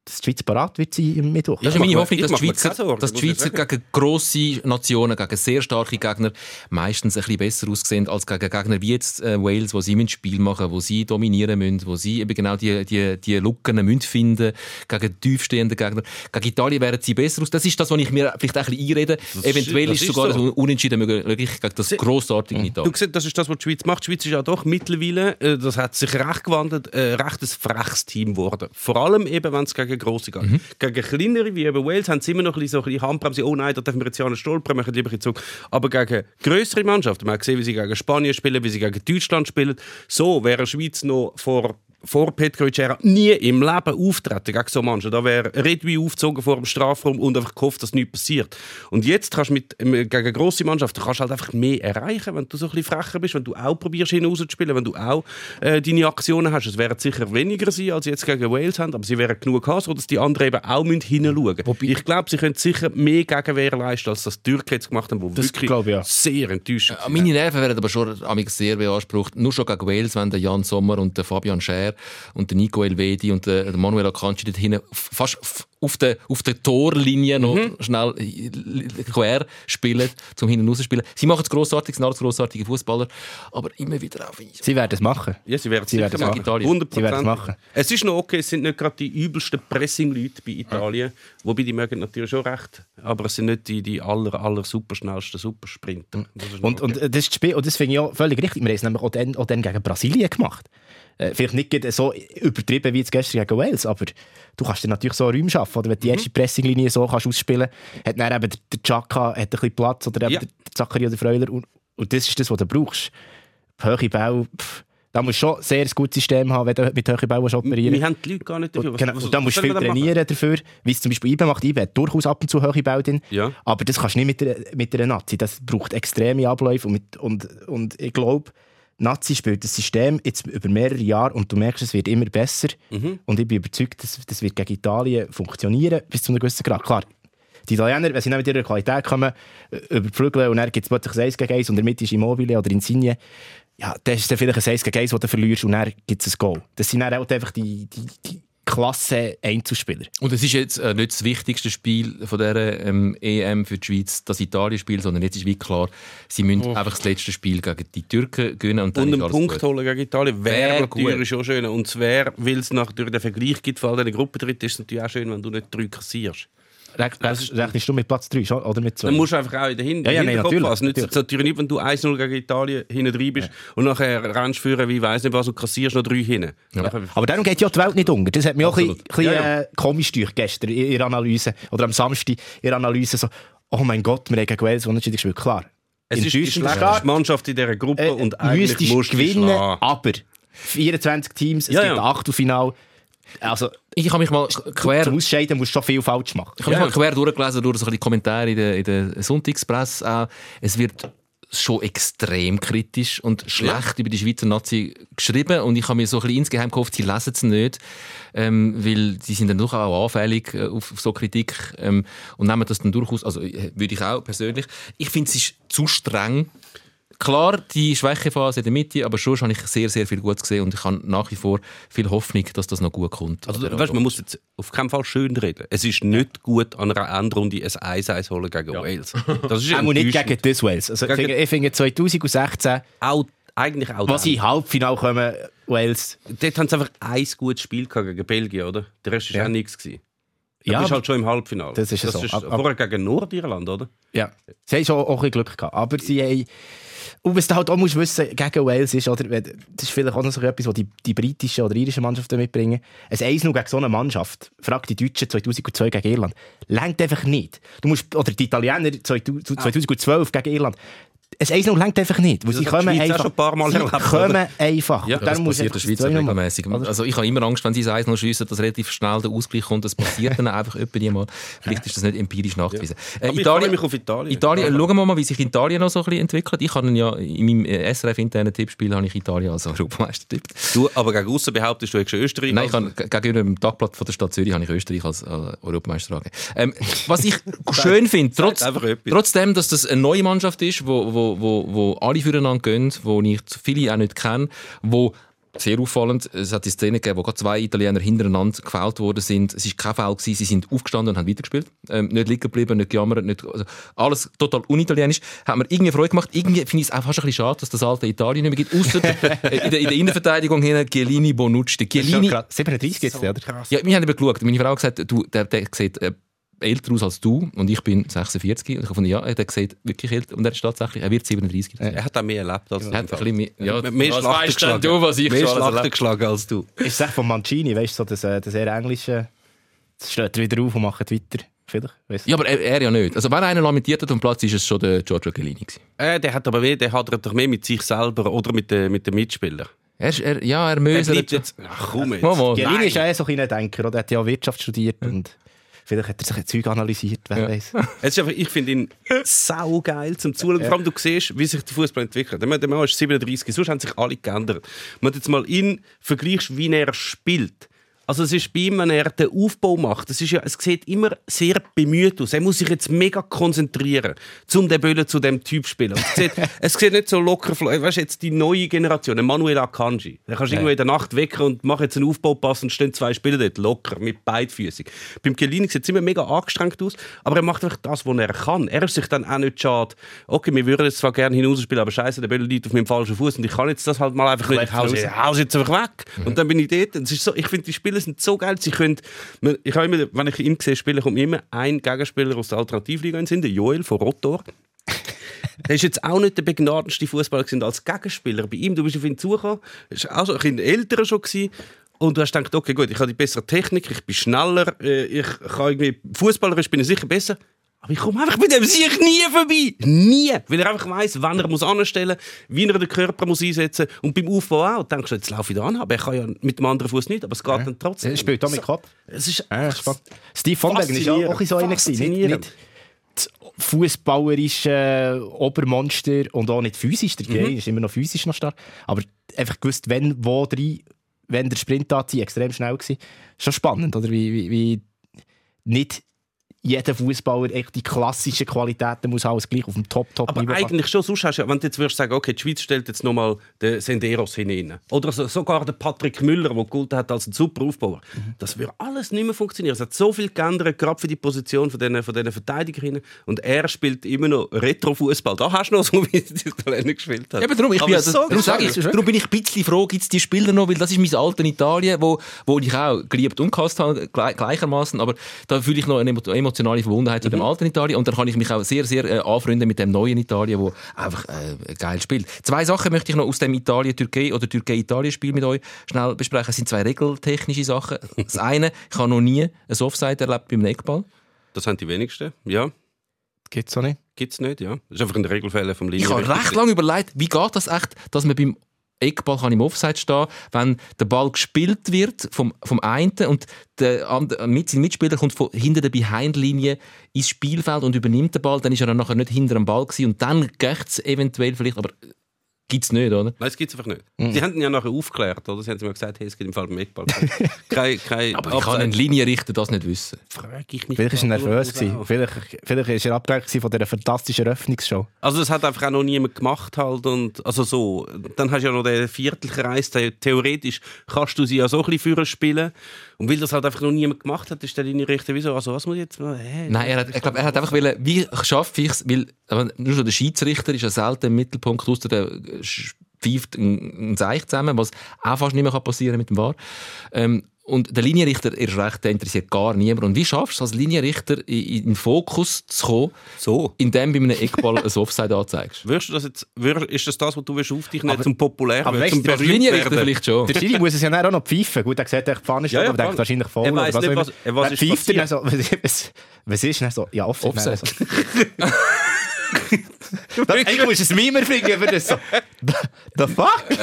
dass die Schweiz parat wird sein im Mittwoch. Das ist meine Hoffnung, ich dass die Schweizer, Sorgen, dass die Schweizer gegen grosse Nationen, gegen sehr starke Gegner meistens ein bisschen besser aussehen als gegen Gegner wie jetzt äh, Wales, wo sie ein Spiel machen wo sie dominieren müssen, wo sie eben genau die, die, die Lücken müssen finden gegen tiefstehende Gegner. Gegen Italien wären sie besser aus. Das ist das, was ich mir vielleicht ein bisschen einrede. ist- Eventuell das ist ist sogar so. das Unentschieden möglich gegen das grossartige Du Italien. siehst, das ist das, was die Schweiz macht. Die Schweiz ist ja doch mittlerweile, äh, das hat sich recht gewandelt, ein rechtes freches Team geworden. Vor allem eben, wenn es gegen gegen grosse gehen. Gegen kleinere wie eben Wales haben sie immer noch ein bisschen so ein bisschen Handbremse. Oh nein, da dürfen wir jetzt ja nicht stolpern, machen lieber zurück. Aber gegen größere Mannschaften, man hat gesehen, wie sie gegen Spanien spielen, wie sie gegen Deutschland spielen, so wäre Schweiz noch vor vor Petkovic Era nie im Leben auftreten gegen so Menschen. Da wäre Redwi aufgezogen vor dem Strafraum und einfach gehofft, dass nichts passiert. Und jetzt kannst du mit, gegen grosse Mannschaften kannst halt einfach mehr erreichen, wenn du so ein bisschen frecher bist, wenn du auch probierst, hinauszuspielen, wenn du auch äh, deine Aktionen hast. Es werden sicher weniger sein, als sie jetzt gegen Wales haben, aber sie wären genug haben, sodass die anderen eben auch hinschauen müssen. Ich glaube, sie können sicher mehr Gegenwehr leisten, als das die Türken jetzt gemacht haben, wo Das wirklich glaube ich, ja. sehr enttäuscht Ja, meine Nerven werden aber schon sehr beansprucht. Nur schon gegen Wales, wenn der Jan Sommer und der Fabian Scher und der Nico Elvedi und der, der Manuel Akanji dort hinten fast auf der, auf der Torlinie noch schnell äh, quer spielen, zum hinten rausspielen. Sie machen es grossartig, sind alles grossartige Fußballer, aber immer wieder auf Sie werden es machen. Ja, sie werden es Sie sicher werden es machen. machen. Italien. 100 Sie werden es machen. Es ist noch okay, es sind nicht gerade die übelsten Pressing-Leute bei Italien. Wobei die mögen natürlich schon recht. Aber es sind nicht die, die aller, aller superschnellsten Supersprinter. Das Und, und okay. das, ist das Spiel, und das finde ich auch völlig richtig. Wir haben es nämlich auch dann, auch dann gegen Brasilien gemacht. Äh, vielleicht nicht so übertrieben wie jetzt gestern gegen Wales, aber du kannst dir natürlich so Räume schaffen. Oder wenn du die erste Pressinglinie so kannst ausspielen kannst, hat dann eben der, der Chaka hat ein bisschen Platz oder eben Ja. der, Zachary oder Freuler. Und, und das ist das, was du brauchst. Hohe Bau, da musst du schon sehr ein gutes System haben, wenn du mit hohen Bau operieren Wir haben die Leute gar nicht dafür. und, genau, und da musst du was viel trainieren dafür, wie es zum Beispiel IBE macht. IBE hat durchaus ab und zu hohe Bälle drin, Ja. aber das kannst du nicht mit der, mit der Nazi. Das braucht extreme Abläufe und, mit, und, und ich glaube, Nazi spielt das System jetzt über mehrere Jahre und du merkst, es wird immer besser Mhm. und ich bin überzeugt, dass das wird gegen Italien funktionieren bis zu einem gewissen Grad. Klar, die Italiener, wenn sie dann mit ihrer Qualität kommen, überflügeln und dann gibt es plötzlich ein 1 gegen 1 und Mitte ist Immobile oder Insigne, ja, dann ist dann vielleicht ein 1 gegen 1, das du verlierst und dann gibt es ein Goal. Das sind dann auch einfach die, die, die klasse Einzelspieler. Und es ist jetzt äh, nicht das wichtigste Spiel von dieser ähm, EM für die Schweiz, das Italien-Spiel, sondern jetzt ist wie klar, sie müssen einfach das letzte Spiel gegen die Türken gewinnen und dann Und einen Punkt gut. holen gegen Italien wäre Wär natürlich schon schön. Und wäre, weil es natürlich den Vergleich gibt von all diesen Gruppentritten, ist es natürlich auch schön, wenn du nicht drei kassierst. Rech- rech- Rechnest du mit Platz 3 schon, oder mit 2? Dann musst du einfach auch in den Hin Ja, ja, Hinterkopf natürlich, haben. Es nützt natürlich. nicht, wenn du 1-0 gegen Italien hinten drin bist und nachher rennst führen, wie weiss nicht was, und kassierst noch drei hinten. Nachher- Aber darum geht ja die Welt nicht unter. Das hat mich auch ein bisschen, Absolut. Ja, ja. Äh, komisch durch gestern in ihrer Analyse. Oder am Samstag in ihrer Analyse so, oh mein Gott, wir haben gegen Wales unentschieden gespielt. Klar. Es ist die schlechteste. Mannschaft in dieser Gruppe Äh, und eigentlich musst du gewinnen, schlagen. aber 24 Teams, es Ja, gibt ja. Achtelfinal. Also, Ich habe mich mal quer zum Ausscheiden musst du schon viel falsch machen. Ich habe mich mal quer durchgelesen durch so die Kommentare in der, in der Sonntagspresse. Auch. Es wird schon extrem kritisch und schlecht über die Schweizer Nazi geschrieben und ich habe mir so ein bisschen insgeheim gehofft, sie lesen es nicht, ähm, weil die sind dann doch auch anfällig äh, auf, auf so Kritik ähm, und nehmen das dann durchaus, also äh, würde ich auch persönlich. Ich finde, es ist zu streng. Klar, die Schwächephase in der Mitte, aber schon habe ich sehr, sehr viel Gutes gesehen und ich habe nach wie vor viel Hoffnung, dass das noch gut kommt. Also, weißt, man muss jetzt auf keinen Fall schön reden. Es ist nicht gut, an einer Endrunde ein 1-1 holen gegen Wales. Das ist Auch nicht gegen das Wales. Also, ich Gegen- ich finde 2016, Auch, eigentlich auch. sie im Halbfinale kommen, Wales, Dort haben sie einfach ein gutes Spiel gegen Belgien, oder? Der Rest war Ja. auch nichts. gewesen. Du Ja, bist aber- halt schon im Halbfinale. Das ist ja so. Ist Ab- ab- vorher gegen Nordirland, oder? Ja, sie haben schon auch ein Glück gehabt. Aber sie haben. Und was du halt auch musst wissen, gegen Wales ist, oder, das ist vielleicht auch noch so etwas, was die, die britischen oder irischen Mannschaften mitbringen. Ein 1 gegen so eine Mannschaft, frag die Deutschen 2002 gegen Irland, längt einfach nicht. Du musst, oder die Italiener 2000 2012 gegen Irland. Ein 1 längt einfach nicht. Weil Das sie kommen einfach. schon ein paar Mal sie erlebt, kommen oder? einfach. Ja, Ja, das passiert der einfach Schweiz regelmäßig. Oder? Also ich habe immer Angst, wenn sie das 1 schiessen, dass relativ schnell der Ausgleich kommt. Das passiert dann einfach etwa mal. Vielleicht ist das nicht empirisch nachgewiesen. Äh, Aber ich mich auf Italien. Italien, Ja. schauen wir mal, wie sich Italien noch so ein bisschen entwickelt. Ich habe ja in meinem äh, SRF-internen Tippspiel habe ich Italien als Europameister tippt. Du, aber gegen außen behauptest du, hättest Österreich. Nein, ich als- habe, ge- gegenüber dem Tagblatt von der Stadt Zürich habe ich Österreich als äh, Europameister angegeben. Ähm, was ich schön finde, trotz, trotzdem, dass das eine neue Mannschaft ist, wo, wo, wo, wo alle füreinander gehen, wo ich viele auch nicht kenne, wo sehr auffallend, es hat die Szene gegeben, wo gerade zwei Italiener hintereinander gefällt worden sind. Es war kein Foul, gewesen, sie sind aufgestanden und haben weitergespielt. Ähm, nicht liegen geblieben, nicht gejammert, nicht, also alles total unitalienisch. Hat mir irgendwie Freude gemacht. Irgendwie finde ich es auch fast ein bisschen schade, dass das alte Italien nicht mehr gibt. Ausser äh, in, der, in der Innenverteidigung hin, Chiellini, Bonucci. Der Chiellini, krass. 37 jetzt, oder? ja, wir haben eben geschaut. Meine Frau hat gesagt, du, der, der sieht äh, älter aus als du und ich bin 46. Und ich habe gefunden, ja, der sieht wirklich älter und er ist tatsächlich, er wird 37. Er hat auch mehr erlebt als Er hat ein bisschen mehr, ja, mehr was Schlachten weißt denn du, was ich mehr schon alles geschlagen als du. Ist es von Mancini, weißt du, so das, äh, das eher englische. Jetzt steht er wieder auf und macht weiter. Vielleicht, Ja, aber er, er ja nicht. Also wenn einer lamentiert hat auf dem Platz, ist es schon der Giorgio Chiellini. gewesen. Äh, der hat aber weh, der hat doch mehr mit sich selber oder mit den, mit den Mitspielern. Er, ist- er, ja, er möselt. bleibt jetzt... Ach komm jetzt. Chiellini ist auch so ein Denker, oder? Er hat ja Wirtschaft studiert und vielleicht hat er sich ein Zeug analysiert, wer Ja. weiß. Es ist einfach, ich finde ihn saugeil zum Zuschauen. Vor allem, du siehst, wie sich der Fußball entwickelt. Der Mann- der Mann ist 37, sonst haben sich alle geändert. Wenn du jetzt mal ihn vergleichst, wie er spielt, also es ist bei ihm, wenn er den Aufbau macht, es, ist ja, es sieht immer sehr bemüht aus. Er muss sich jetzt mega konzentrieren, um den Böllen zu dem Typ zu spielen. Es sieht, es sieht nicht so locker, weißt du, jetzt die neue Generation, Manuel Akanji, der kannst du irgendwo in der Nacht wecken und mach jetzt einen Aufbaupass und stehen zwei Spieler dort locker, mit beidfüßig. Beim Chiellini sieht es immer mega angestrengt aus, aber er macht einfach das, was er kann. Er ist sich dann auch nicht schade. Okay, wir würden jetzt zwar gerne hinausspielen, aber scheiße, der Böller liegt auf meinem falschen Fuß und ich kann jetzt das halt mal einfach nicht. Raus. Haus jetzt einfach weg. Und dann bin ich dort. Es ist so, ich finde, die Spieler sind so geil. Sie können, ich immer, wenn ich ihn sehe spielen, kommt immer ein Gegenspieler aus der Alternativliga in den Joel von Rotor. Der ist jetzt auch nicht der begnadendste Fußballer als Gegenspieler. Bei ihm, du bist auf ihn zugekommen, ist auch so ein älterer schon gewesen. Und du hast gedacht, okay, gut, ich habe die bessere Technik, ich bin schneller, äh, ich kann irgendwie, fußballerisch bin ich sicher besser. Aber ich komme einfach mit dem sich nie vorbei. Nie. Weil er einfach weiss, wann er muss anstellen muss, wie er den Körper muss einsetzen muss. Und beim Aufbau auch. Denkst du, jetzt laufe ich da an, aber er kann ja mit dem anderen Fuß nicht, aber es geht dann trotzdem. Er spielt auch mit Kopf. Es ist Ja, spannend. Steve von Bergen ist ja auch so einer. Nicht, nicht das fußballerische Obermonster und auch nicht physisch. Der Gay ist immer noch physisch noch stark. Aber einfach gewusst, wenn, wo, drei, wenn der Sprint da extrem schnell war. Schon spannend, oder? Wie, wie, wie nicht jeder Fußballer echt die klassischen Qualitäten muss alles gleich auf dem Top-Top-Niveau Aber eigentlich schon, sonst hast du, wenn du jetzt würdest sagen, okay, die Schweiz stellt jetzt nochmal den Senderos hinein. Oder so, sogar den Patrick Müller, der gegolten hat als ein super Aufbauer. Das würde alles nicht mehr funktionieren. Es hat so viel geändert, gerade für die Position von diesen, von diesen Verteidigerinnen. Und er spielt immer noch Retro-Fußball. Da hast du noch so, wie die Italiener gespielt hat. Eben darum, ich Aber bin, so darum, sage ich, darum bin ich ein bisschen froh, gibt es die Spieler noch, weil das ist mein Alter in Italien, wo, wo ich auch geliebt und gehasst habe, gleich- gleichermaßen, aber da fühle ich noch eine emo- emotionale Verbundenheit zu dem alten Italien und dann kann ich mich auch sehr, sehr äh, anfreunden mit dem neuen Italien, wo einfach äh, geil spielt. Zwei Sachen möchte ich noch aus dem Italien-Türkei oder Türkei-Italien-Spiel mit euch schnell besprechen. Das sind zwei regeltechnische Sachen. Das eine, ich habe noch nie ein Offside erlebt beim Eckball. Das haben die wenigsten, ja. Gibt es auch nicht. Gibt es nicht, ja. Das ist einfach ein Regelfehler vom Ich habe recht lange überlegt, wie geht das echt, dass man beim Eckball kann im Offside stehen, wenn der Ball gespielt wird vom, vom einen und der mit, sein Mitspieler kommt von hinter der Behindlinie ins Spielfeld und übernimmt den Ball, dann ist er dann nachher nicht hinter dem Ball gewesen und dann geht es eventuell vielleicht, aber gibt es nicht, oder? Nein, das gibt es einfach nicht. Sie haben ihn ja nachher aufgeklärt, oder? Sie haben mir gesagt, hey, es gibt im Fall beim Eckball. kein, kein Aber wie kann ein Linienrichter das nicht wissen? frage ich mich. Vielleicht war er nervös. Gewesen. Vielleicht, vielleicht war er abgelenkt von dieser fantastischen Eröffnungsshow. Also das hat einfach auch noch niemand gemacht halt und also so. Dann hast du ja noch den Viertelkreis. the- Theoretisch kannst du sie ja so ein bisschen führen spielen und weil das halt einfach noch niemand gemacht hat, ist der Linienrichter wieso? Also was muss ich jetzt mal? Hä? Nein, er hat, ich glaube, er hat einfach wollen, wie schaffe ich es, weil aber nur schon der Schiedsrichter ist ja selten im Mittelpunkt, außer der pfeift ein, ein Zeich zusammen, was auch fast nicht mehr passieren kann mit dem VAR. Ähm, und der Linienrichter ist recht, der interessiert gar niemand. Und wie schaffst du es als Linienrichter in, in den Fokus zu kommen, So. indem du bei einem Eckball ein Offside anzeigst? Würdest du das jetzt, würd, ist das das, was du willst auf dich nehmen, zum populär aber weißt zum was berühmt Linienrichter werden? vielleicht schon. Der Schiri muss es ja auch noch pfeifen. Gut, er sieht, die Fahne steht, Ja, ja, aber denkt wahrscheinlich voll. Er weiss was nicht, was- er- was Dann ist er passiert. so, was, was ist denn so? Ja, Offside. Offside. Eigentlich musst du es Meme finden für das so. The fuck? so.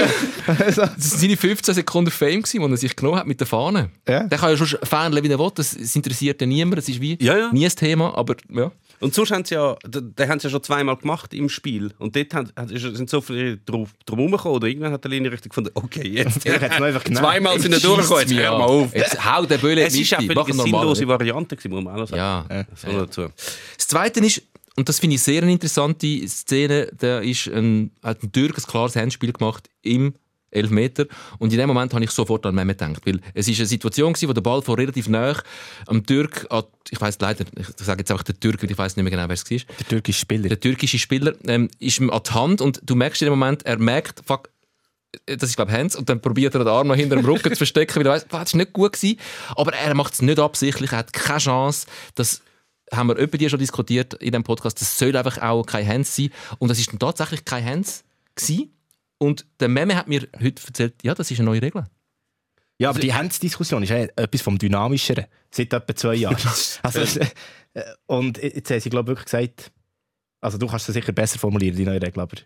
Das waren seine 15 Sekunden Fame, die er sich genommen hat mit der Fahne. Ja. Der kann ja schon fernle, wie er will. Das, interessiert ja niemand. Das ist wie Ja, ja. nie ein Thema. Aber ja. Und sonst haben sie ja, den haben sie ja schon zweimal gemacht im Spiel. Und dort haben, sind so viele drauf, drum herumgekommen. Oder irgendwann hat der Linienrichter gefunden, okay, jetzt. Einfach. Zweimal sind er durchgekommen, jetzt hör mal auf. Jetzt hau den Bölle Es mit. Mach eine sinnlose Variante muss man auch noch sagen. Ja. So dazu. Das Zweite ist, und das finde ich sehr eine interessante Szene, da ist ein, hat ein Türk ein klares Handspiel gemacht im Elfmeter. Und in dem Moment habe ich sofort an Mehmet gedacht. Weil es ist eine Situation gewesen, wo der Ball von relativ nah am Türk, an, ich weiß leider, ich sage jetzt einfach der Türk, weil ich weiß nicht mehr genau, wer es war. Der türkische Spieler. Der türkische Spieler ähm, ist ihm an die Hand und du merkst in dem Moment, er merkt, fuck, äh, das ist glaube ich Hans und dann probiert er den Arm noch hinter dem Rücken zu verstecken, weil er weiss, das ist nicht gut gewesen. Aber er macht es nicht absichtlich, er hat keine Chance. Das haben wir öppe die schon diskutiert in dem Podcast. Das soll einfach auch kein Hands sein und das ist dann tatsächlich kein Hands gewesen. Und der Meme hat mir heute erzählt, ja, das ist eine neue Regel. Ja, aber die Handsdiskussion ist ja etwas vom Dynamischeren. Seit etwa zwei Jahren. also, äh, und jetzt haben sie, glaube ich, wirklich gesagt, also du kannst es sicher besser formulieren, die neue Regel, aber...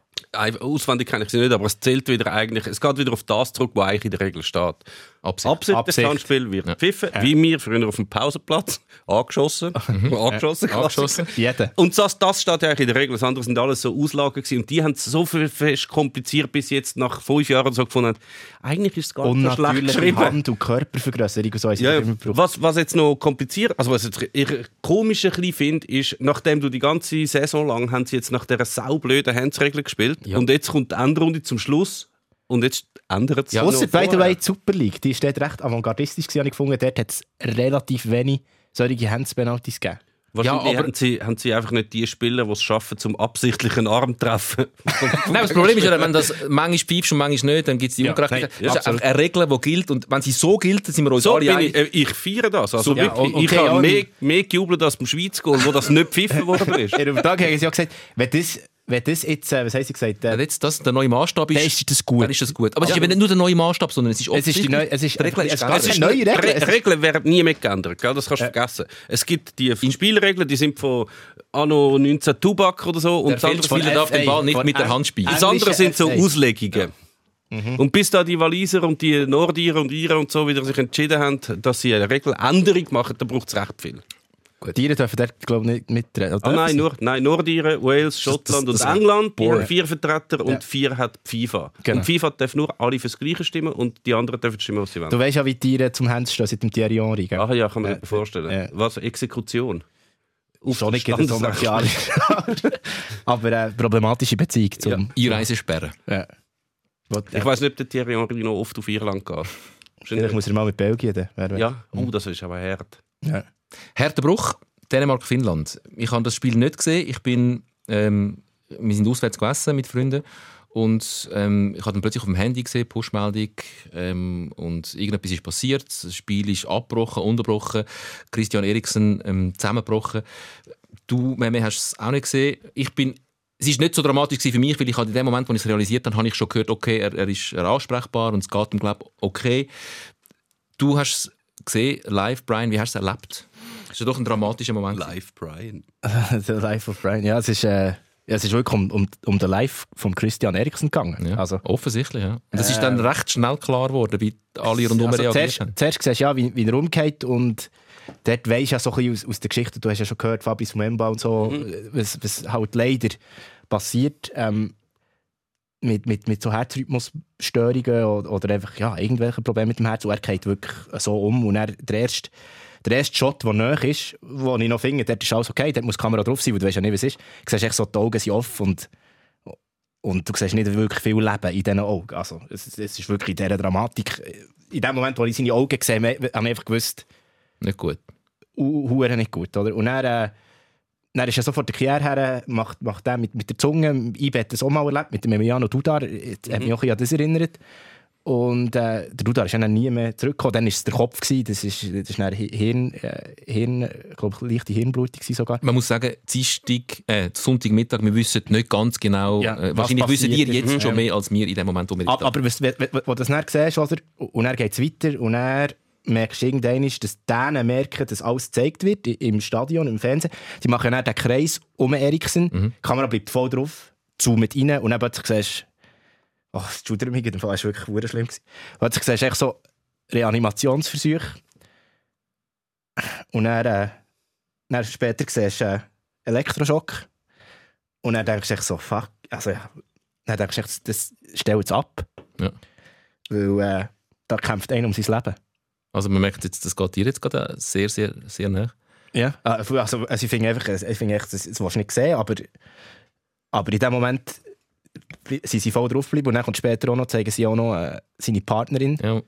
Auswendig kenne ich sie nicht, aber es zählt wieder eigentlich, es geht wieder auf das zurück, was eigentlich in der Regel steht. Absicht. Absicht, Absicht. des Handspiel wird Ja. gepfiffen, wie wir früher auf dem Pausenplatz, angeschossen, angeschossen, Angeschossen. Jeder. Und das, das steht ja eigentlich in der Regel. Das andere sind alles so Auslagen gewesen. Und die haben es so viel fest kompliziert bis jetzt nach fünf Jahren so gefunden. haben, Eigentlich ist es gar nicht so schlecht geschrieben. Hand- und Körpervergrößerung und so. sie Ja, ja. Was, was jetzt noch kompliziert, also was jetzt eher komisch ein bisschen finde, ist, nachdem du die ganze Saison lang haben sie jetzt nach dieser saublöden Handsregel gespielt Ja. und jetzt kommt die Endrunde zum Schluss und jetzt ändert es Ja, Ausser, by the way, die Super League, die ist dort recht avantgardistisch habe ich gefunden. Dort hat es relativ wenig solche Handspenalties gegeben. Wahrscheinlich Ja, aber- haben, sie, haben sie einfach nicht die Spieler, die es schaffen, zum absichtlichen Arm zu treffen. Nein, das Problem ist ja, wenn das manchmal pfeifst und manchmal nicht, dann gibt es die Ja, Ungerechtigkeit. nein, ja, das ist absolut. einfach eine Regel, die gilt. Und wenn sie so gilt, dann sind wir uns So alle bin ich, einig. äh, ich feiere das. Also So, ja, wirklich, und- ich okay, habe ja, mehr, mehr gejubelt als beim Schweiz Goal, wo das nicht pfiffen worden ist. In einem Tag haben sie ja gesagt, wenn das, wenn das jetzt, äh, was haben sie gesagt, Wenn äh, jetzt das der neue Maßstab ist, dann ist das gut. dann ist das gut. Aber es ist eben nicht nur der neue Maßstab, sondern es ist Es ist die neue, es ist, Die Regel ist es ist eine neue Regel. Re Regeln werden nie mehr geändert, gell? das kannst du vergessen. Es gibt die Spielregeln, die sind von Anno 19 Tubak oder so. Und Der das andere, Feldspieler darf den Ball nicht mit der Hand spielen. das andere sind so. Auslegungen. Und bis da die Waliser und die Nordirer und Iren und so wieder sich entschieden haben, dass sie eine Regeländerung machen, dann braucht es recht viel. Tiere dürfen dort, glaube ich, nicht mitreden. Ah, nein, nur, nein, Nordiren, Wales, Schottland das- und das- England, die boring. haben vier Vertreter und Ja. vier hat FIFA. Genau. Und die FIFA darf nur alle fürs Gleiche stimmen und die anderen dürfen stimmen, was sie wollen. Du weißt ja, wie die Tiere zum Hands stehen seit dem Thierry Henry. gell? Ach ja, kann man Ja. sich vorstellen. Ja. Was, Exekution? Auf Schon nicht so nach Jahren. Aber äh, problematische Beziehung zum... Einreisesperre. Ja. Ja. Ich weiß nicht, ob der Thierry Henry noch oft auf Irland geht. Vielleicht Wahrscheinlich- muss er mal mit Belgien. Dann. Ja, oh, das ist aber hart. Ja. Harter Bruch, Dänemark-Finnland. Ich habe das Spiel nicht gesehen. Ich bin, ähm, wir sind auswärts gegessen mit Freunden und ähm, ich habe dann plötzlich auf dem Handy gesehen, Pushmeldung ähm, und irgendetwas ist passiert. Das Spiel ist abgebrochen, unterbrochen. Christian Eriksen ähm, zusammengebrochen. Du, Meme, hast es auch nicht gesehen. Ich bin es war nicht so dramatisch für mich, weil ich in dem Moment, wo ich es realisiert habe, habe ich schon gehört, okay, er, er ist ansprechbar und es geht ihm, glaube okay. Du hast es gesehen, live, Brian, wie hast du es erlebt? Das ist doch ein dramatischer Moment. Live Brian. der Life of Brian. Ja, es ist, äh, es ist wirklich um, um, um den Life von Christian Eriksen gegangen. Ja, Also, offensichtlich, ja. Und das ist dann recht schnell klar geworden, wie alle rundherum also reagiert zuerst, haben. zuerst siehst du ja, wie, wie er umgeht und dort weisst du ja so ein bisschen aus, aus der Geschichte, du hast ja schon gehört, Fabrice Muemba und so, was, was halt leider passiert ähm, mit, mit, mit so Herzrhythmusstörungen oder, oder einfach ja, irgendwelche Probleme mit dem Herz und er geht wirklich so um und er, der erste der erste Shot, der nahe ist, wo ich noch finde, dort ist alles okay, dort muss die Kamera drauf sein, weil du weißt ja nicht, was ist. Du siehst echt so, die Augen sind offen und, und du siehst nicht wirklich viel Leben in diesen Augen. Also, es, es ist wirklich in dieser Dramatik. In dem Moment, wo ich seine Augen gesehen habe, habe ich einfach gewusst, Nicht gut. hure nicht gut. Oder? Und dann, äh, dann ist er sofort der Kier her, macht, macht den mit, mit der Zunge. Ich habe das auch mal erlebt, mit dem Emiliano Dudar. Jetzt hat mich auch ein bisschen an das erinnert. Und äh, der Dudar ist ja dann nie mehr zurückgekommen. Dann war es der Kopf. Gewesen. Das ist, das ist dann Hirn, äh, Hirn, glaub, leichte Hirnblutung sogar. Man muss sagen, Dienstag, äh, Sonntagmittag, wir wissen nicht ganz genau, Ja, äh, wahrscheinlich wissen ihr ist. jetzt schon Ja. mehr als wir in dem Moment, wo wir Aber, aber was, wenn du das dann siehst, oder? und dann geht es weiter und dann merkst du irgendwann, dass denen merken, dass alles gezeigt wird im Stadion, im Fernsehen. Die machen dann den Kreis um Eriksen, die Kamera bleibt voll drauf, zoomt rein und dann plötzlich siehst du, oh, das tut mir das war wirklich schlimm. gewesen. Siehst du echt so Reanimationsversuche und dann, äh, dann später siehst du äh, Elektroschock und dann denkst du echt so, fuck, also ja, dann denkst du echt, das stellt es ab. Ja. Weil äh, da kämpft einer um sein Leben. Also man merkt jetzt, das geht dir jetzt gerade sehr, sehr, sehr nah. Ja. Also, also ich finde einfach, ich finde echt, das, das willst du nicht sehen, aber, aber in dem Moment blie- sind sie voll drauf geblieben und dann kommt später auch noch, zeigen sie auch noch äh, seine Partnerin. Ja.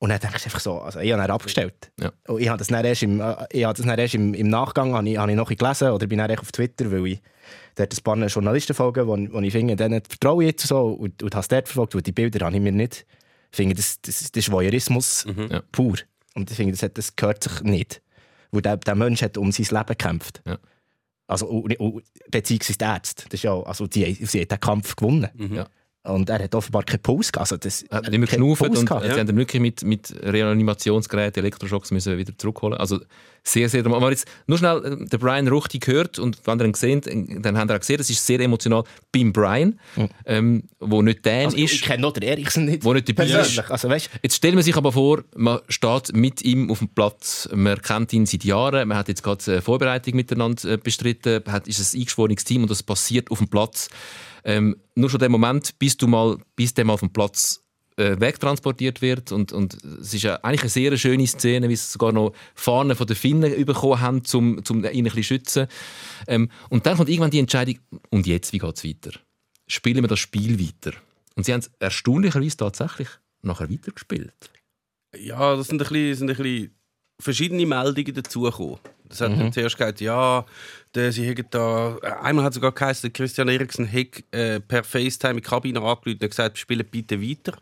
Und dann denkst du einfach so, also ich habe ihn abgestellt. Ja. Und ich habe das dann erst, im, äh, ich habe das dann erst im, im Nachgang habe ich, habe ich noch gelesen oder bin dann auf Twitter, weil ich dort ein paar Journalisten folge, wo, wo ich finde, denen vertraue ich jetzt so und, und habe es dort verfolgt, weil die Bilder habe ich mir nicht. Ich finde, das, das, das ist Voyeurismus Ja. pur. Und ich finde, das, hat, das gehört sich nicht. Weil der, der Mensch hat um sein Leben gekämpft. Ja. Also, und, und, beziehungsweise die Ärzte. Das ist ja, also die, sie hat den Kampf gewonnen. Ja. Und er hat offenbar keinen Puls gehabt. Also das, Er hat nicht mehr Puls und gehabt. sie haben ihn wirklich mit, mit Reanimationsgeräten, Elektroschocks müssen wieder zurückholen. Also sehr, sehr dramatisch. Aber jetzt nur schnell äh, den Brian Ruchti gehört und wenn ihr ihn gesehen, äh, dann haben wir auch gesehen, es ist sehr emotional beim Brian, ähm, wo nicht Dan Also, ich ist. kenne noch den Eriksen nicht. Wo nicht dabei ist. persönlich. Also, weißt, Jetzt stellen wir sich aber vor, man steht mit ihm auf dem Platz, man kennt ihn seit Jahren, man hat jetzt gerade eine Vorbereitung miteinander äh, bestritten, hat, ist ein eingeschworenes Team und das passiert auf dem Platz. Ähm, nur schon der Moment, bis, du mal, bis der mal vom Platz äh, wegtransportiert wird und, und es ist ja eigentlich eine sehr schöne Szene, wie sie sogar noch Fahnen von den Finnen bekommen haben, um, um ihn ein bisschen zu schützen. Ähm, und dann kommt irgendwann die Entscheidung, und jetzt, wie geht es weiter? Spielen wir das Spiel weiter? Und sie haben es erstaunlicherweise tatsächlich nachher weitergespielt. Ja, das sind ein bisschen, sind ein bisschen verschiedene Meldungen dazugekommen. Das hat dann zuerst gesagt, ja, der, sie hätten da. Einmal hat sogar geheißen, Christian Eriksen hätte äh, per FaceTime in die Kabine angerufen und gesagt, spielen bitte weiter.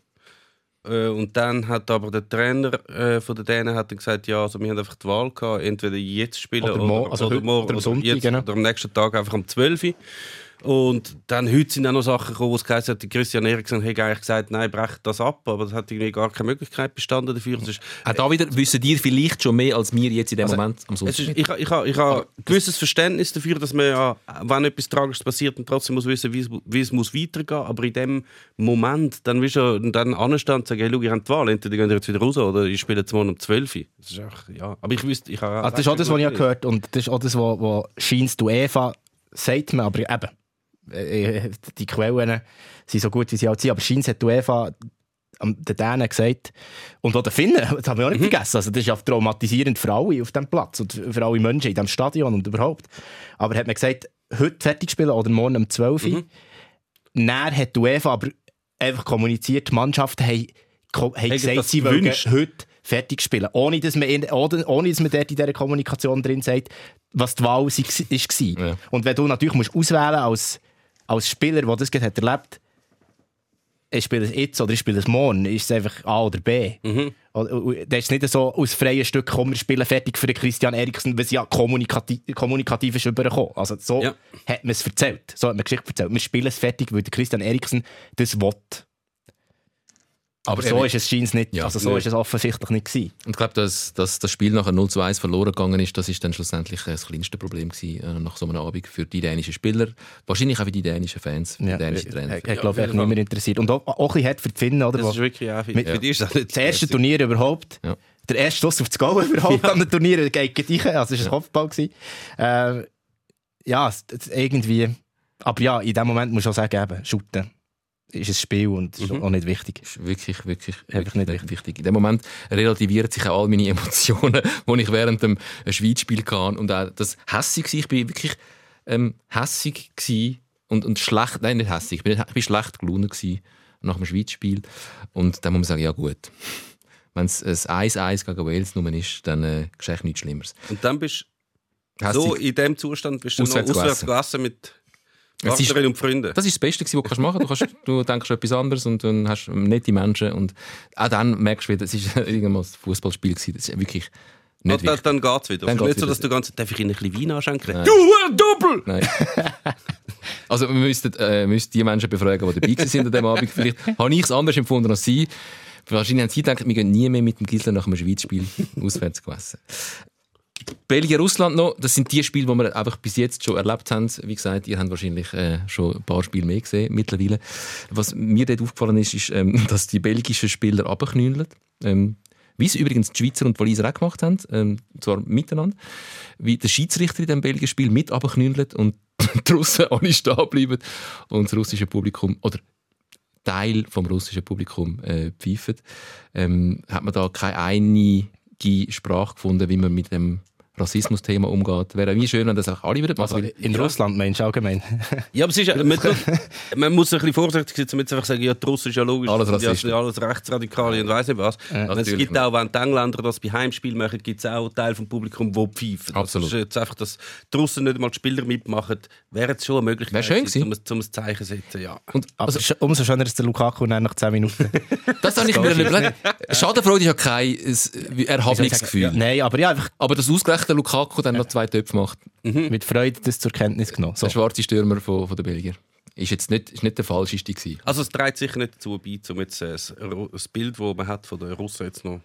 Äh, und dann hat aber der Trainer äh, von den Dänen hat dann gesagt, ja, also wir haben einfach die Wahl gehabt, entweder jetzt spielen Oder oder, also heute- morgen oder oder, jetzt, genau. oder am nächsten Tag einfach um 12 Uhr. Und dann heute sind auch noch Sachen gekommen, wo es geheißen hat, Christian Eriksen hätte eigentlich gesagt, nein, brecht das ab, aber es hat irgendwie gar keine Möglichkeit bestanden dafür. Ist, Auch da wieder wissen dir vielleicht schon mehr als wir jetzt in dem Moment am es Sonntag. ist, ich, ich, ha- ich habe ein gewisses Verständnis dafür, dass man ja, wenn etwas Tragisches passiert, dann trotzdem muss wissen, wie es, wie es muss weitergehen muss. Aber in dem Moment, dann willst du dann anstehen und sagen, hey, schau, ihr habt die Wahl, entweder geht ihr jetzt wieder raus oder ich spiele jetzt morgen um 12 Uhr. Das ist einfach, ja. Aber ich wüsste, ich habe... also das ist auch das, was ich habe gehört und das ist auch das, was, was scheint du Eva sagt man, aber eben, äh, die Quellen sind so gut, wie sie auch sind, aber scheint hat UEFA den Dänen gesagt, und auch den Finnen, das haben wir auch nicht vergessen, also das ist ja traumatisierend für alle auf dem Platz und für alle Menschen in diesem Stadion und überhaupt. Aber hat man gesagt, heute fertig spielen oder morgen um 12 Uhr. Dann hat die UEFA aber einfach kommuniziert, die Mannschaften haben, haben gesagt, sie wollen heute fertig spielen. Ohne dass man, in, ohne, ohne dass man dort in dieser Kommunikation drin sagt, was die Wahl war. war. Ja. Und wenn du natürlich musst auswählen als, als Spieler, der das gerade hat erlebt ich spiele es jetzt oder ich spiele es morgen, ist es einfach A oder B. Mhm. Das ist nicht so aus freien Stück, komm, wir spielen fertig für den Christian Eriksen, weil es ja kommunikativ, kommunikativ ist übergekommen. Also so Ja. hat man es erzählt. So hat man die Geschichte erzählt. Wir spielen es fertig, weil der Christian Eriksen das will. Aber, Aber so ist es scheint nicht. Ja, also so nö. ist es offensichtlich nicht gewesen. Und ich glaube, dass, dass das Spiel nachher 0 zu 1 verloren gegangen ist, das ist dann schlussendlich äh, das kleinste Problem gewesen, äh, nach so einem Abend für die dänischen Spieler. Wahrscheinlich auch für die dänischen Fans, für die dänischen Trainer. Ich, ich glaube, echt niemand interessiert. Und auch, auch ein bisschen für die Finnen, oder? Das ist wirklich auch... Für, Mit- für die ist das das erste. Turnier überhaupt. Ja. Der erste Schuss auf das Goal überhaupt an dem Turnier geht gleich rein. Also es war ein Kopfball. gewesen. Äh, ja, irgendwie. Aber ja, in dem Moment muss ich auch sagen, eben, shooten ist ein Spiel und ist auch nicht wichtig. ist wirklich, wirklich, wirklich nicht nicht wichtig. In dem Moment relativieren sich auch all meine Emotionen, die ich während dem Schweizspiel hatte. Und auch das hässig war. Ich bin wirklich ähm, hässig und, und schlecht, nein, nicht hässig, ich bin, ich bin schlecht gelaunt nach dem Schweizspiel. Und dann muss man sagen, ja gut, wenn es ein 1-1 gegen Wales nur ist, dann äh, geschieht nichts Schlimmeres. Und dann bist du so in dem Zustand, bist du noch Auswärts gegessen mit Es ist- und Freunden. Das ist das Beste, was du kannst machen kannst. Du, denkst etwas anderes und dann hast nette Menschen. Und auch dann merkst du wieder, es war irgendwann ein Fußballspiel. Das ist wirklich nicht Und dann, dann geht es wieder. Dann ist nicht so, dass du ganz, darf ich Ihnen ein bisschen Wein anschenken? Nein. Du Hurendoppel! Nein. Also wir müssten, äh, müssten die Menschen befragen, die dabei waren an diesem Abend. Vielleicht habe ich es anders empfunden als sie. Wahrscheinlich haben sie gedacht, wir gehen nie mehr mit dem Gisler nach einem Schweizspiel auswärts gegessen. Belgien-Russland noch, das sind die Spiele, die wir einfach bis jetzt schon erlebt haben. Wie gesagt, ihr habt wahrscheinlich äh, schon ein paar Spiele mehr gesehen mittlerweile. Was mir dort aufgefallen ist, ist, ähm, dass die belgischen Spieler abknüllen. Ähm, wie es übrigens die Schweizer und die Waliser auch gemacht haben, ähm, zwar miteinander. Wie der Schiedsrichter in diesem belgischen Spiel mit abknüllt und die Russen alle stehen bleiben und das russische Publikum, oder Teil vom russischen Publikum äh, pfeifen, ähm, hat man da keine einige Sprache gefunden, wie man mit dem Rassismus-Thema umgeht. Wäre wie schön, wenn das auch alle würden machen. Also in Russland meinst du allgemein? Ja, aber es ist, ja- man, man muss ein bisschen vorsichtig sein, jetzt einfach sagen, ja, die Russen ist ja logisch, Alles das sind Rassisten. ja alles Rechtsradikale und weiss nicht was. Und es gibt nicht. auch, wenn die Engländer das bei Heimspielen machen, gibt es auch Teil vom Publikum, die pfeifen. Absolut. Das ist jetzt einfach, dass die Russen nicht einmal die Spieler mitmachen, wäre jetzt schon eine Möglichkeit, Wäre schön gewesen, gewesen. um, um ein Zeichen zu setzen. Ja. Und, also, sch- umso schöner ist der Lukaku nach 10 Minuten. das habe ich mir überlegt. Schadenfreude ist ja kein Erhabungsgefühl. Ja, nein, aber ja, einfach Aber dass ausgerechnet der Lukaku dann noch zwei Töpfe macht, mit Freude das zur Kenntnis genommen. So. der schwarze Stürmer von, von den Belgier. ist jetzt nicht, ist nicht der falscheste gewesen. Also es trägt sicher nicht dazu bei, um jetzt äh, das Bild, das man hat von den Russen jetzt noch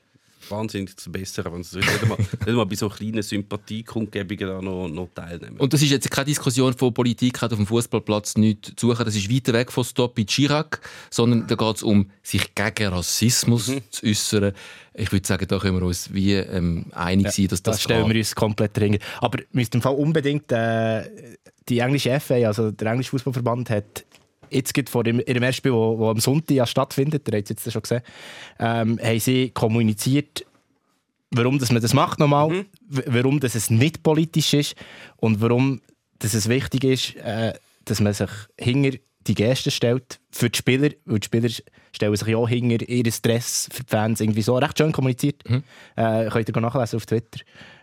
wahnsinnig zu bessern, wenn sie nicht mal, nicht mal bei so kleinen Sympathiekundgebungen da noch, noch teilnehmen. Und das ist jetzt keine Diskussion von Politik, hat auf dem Fußballplatz nichts zu suchen. Das ist weiter weg von Stop in Chirac, sondern da geht es um, sich gegen Rassismus Mhm. zu äußern. Ich würde sagen, da können wir uns wie ähm, einig sein, dass das, Das stellen kann. wir uns komplett dringend. Aber wir müssen im Fall unbedingt äh, die englische FA, also der englische Fußballverband, hat jetzt gerade vor ihrem ihrem ersten Spiel, wo, wo am Sonntag ja stattfindet, ihr habt es jetzt schon gesehen, ähm, haben sie kommuniziert, warum dass man das macht nochmal, w- warum dass es nicht politisch ist und warum dass es wichtig ist, äh, dass man sich hinter die Gäste stellt für die Spieler, weil die Spieler stellen sich ja auch hinter ihren Stress für die Fans irgendwie so recht schön kommuniziert. Äh, könnt ihr nachlesen auf Twitter.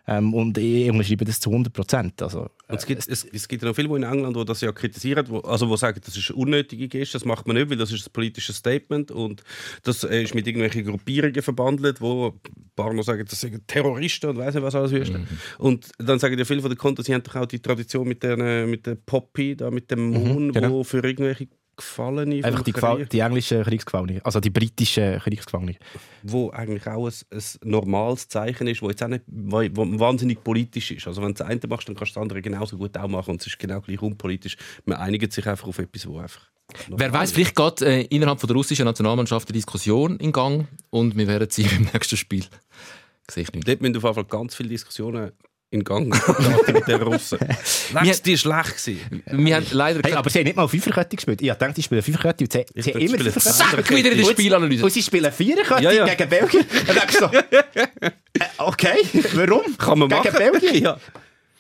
Ähm, und ich unterschreibe das zu 100 Prozent. Also, Und es, gibt, es, es gibt ja noch viele in England, die das ja kritisieren, wo, also wo sagen, das ist unnötige Geste, das macht man nicht, weil das ist ein politisches Statement und das äh, ist mit irgendwelchen Gruppierungen verbandelt, wo ein paar noch sagen, das sind Terroristen und weiss nicht was alles ist. Und dann sagen ja viele von den Konten, sie haben doch auch die Tradition mit der, äh, mit der Poppy, da, mit dem Mond, genau. wo für irgendwelche Gefallene einfach die, Krieg- Gefall die englischen Kriegsgefangenen, also die britischen Kriegsgefangenen. wo eigentlich auch ein, ein normales Zeichen ist, wo jetzt auch nicht wo, wo wahnsinnig politisch ist. Also wenn du das eine machst, dann kannst du das andere genauso gut auch machen und es ist genau gleich unpolitisch. Man einigt sich einfach auf etwas, wo einfach Wer weiß, vielleicht geht äh, innerhalb von der russischen Nationalmannschaft eine Diskussion in Gang und wir werden sie im nächsten Spiel. Sehe ich nicht. Dort müssen auf jeden Fall ganz viele Diskussionen in Gang mit den Russen. Lex, die war schlecht. gewesen. Wir haben leider Hey, aber sie haben nicht mal Fünferkette gespielt. Ich dachte, die spielen Fünferkette und sie, Ich sie haben immer sie Fünferkette. Wieder in der Und- Spielanalyse. Und sie spielen Viererkette Ja, ja. gegen Belgien. Und dann denkst du so, äh, okay, warum? Kann man gegen machen. Belgien? Ja.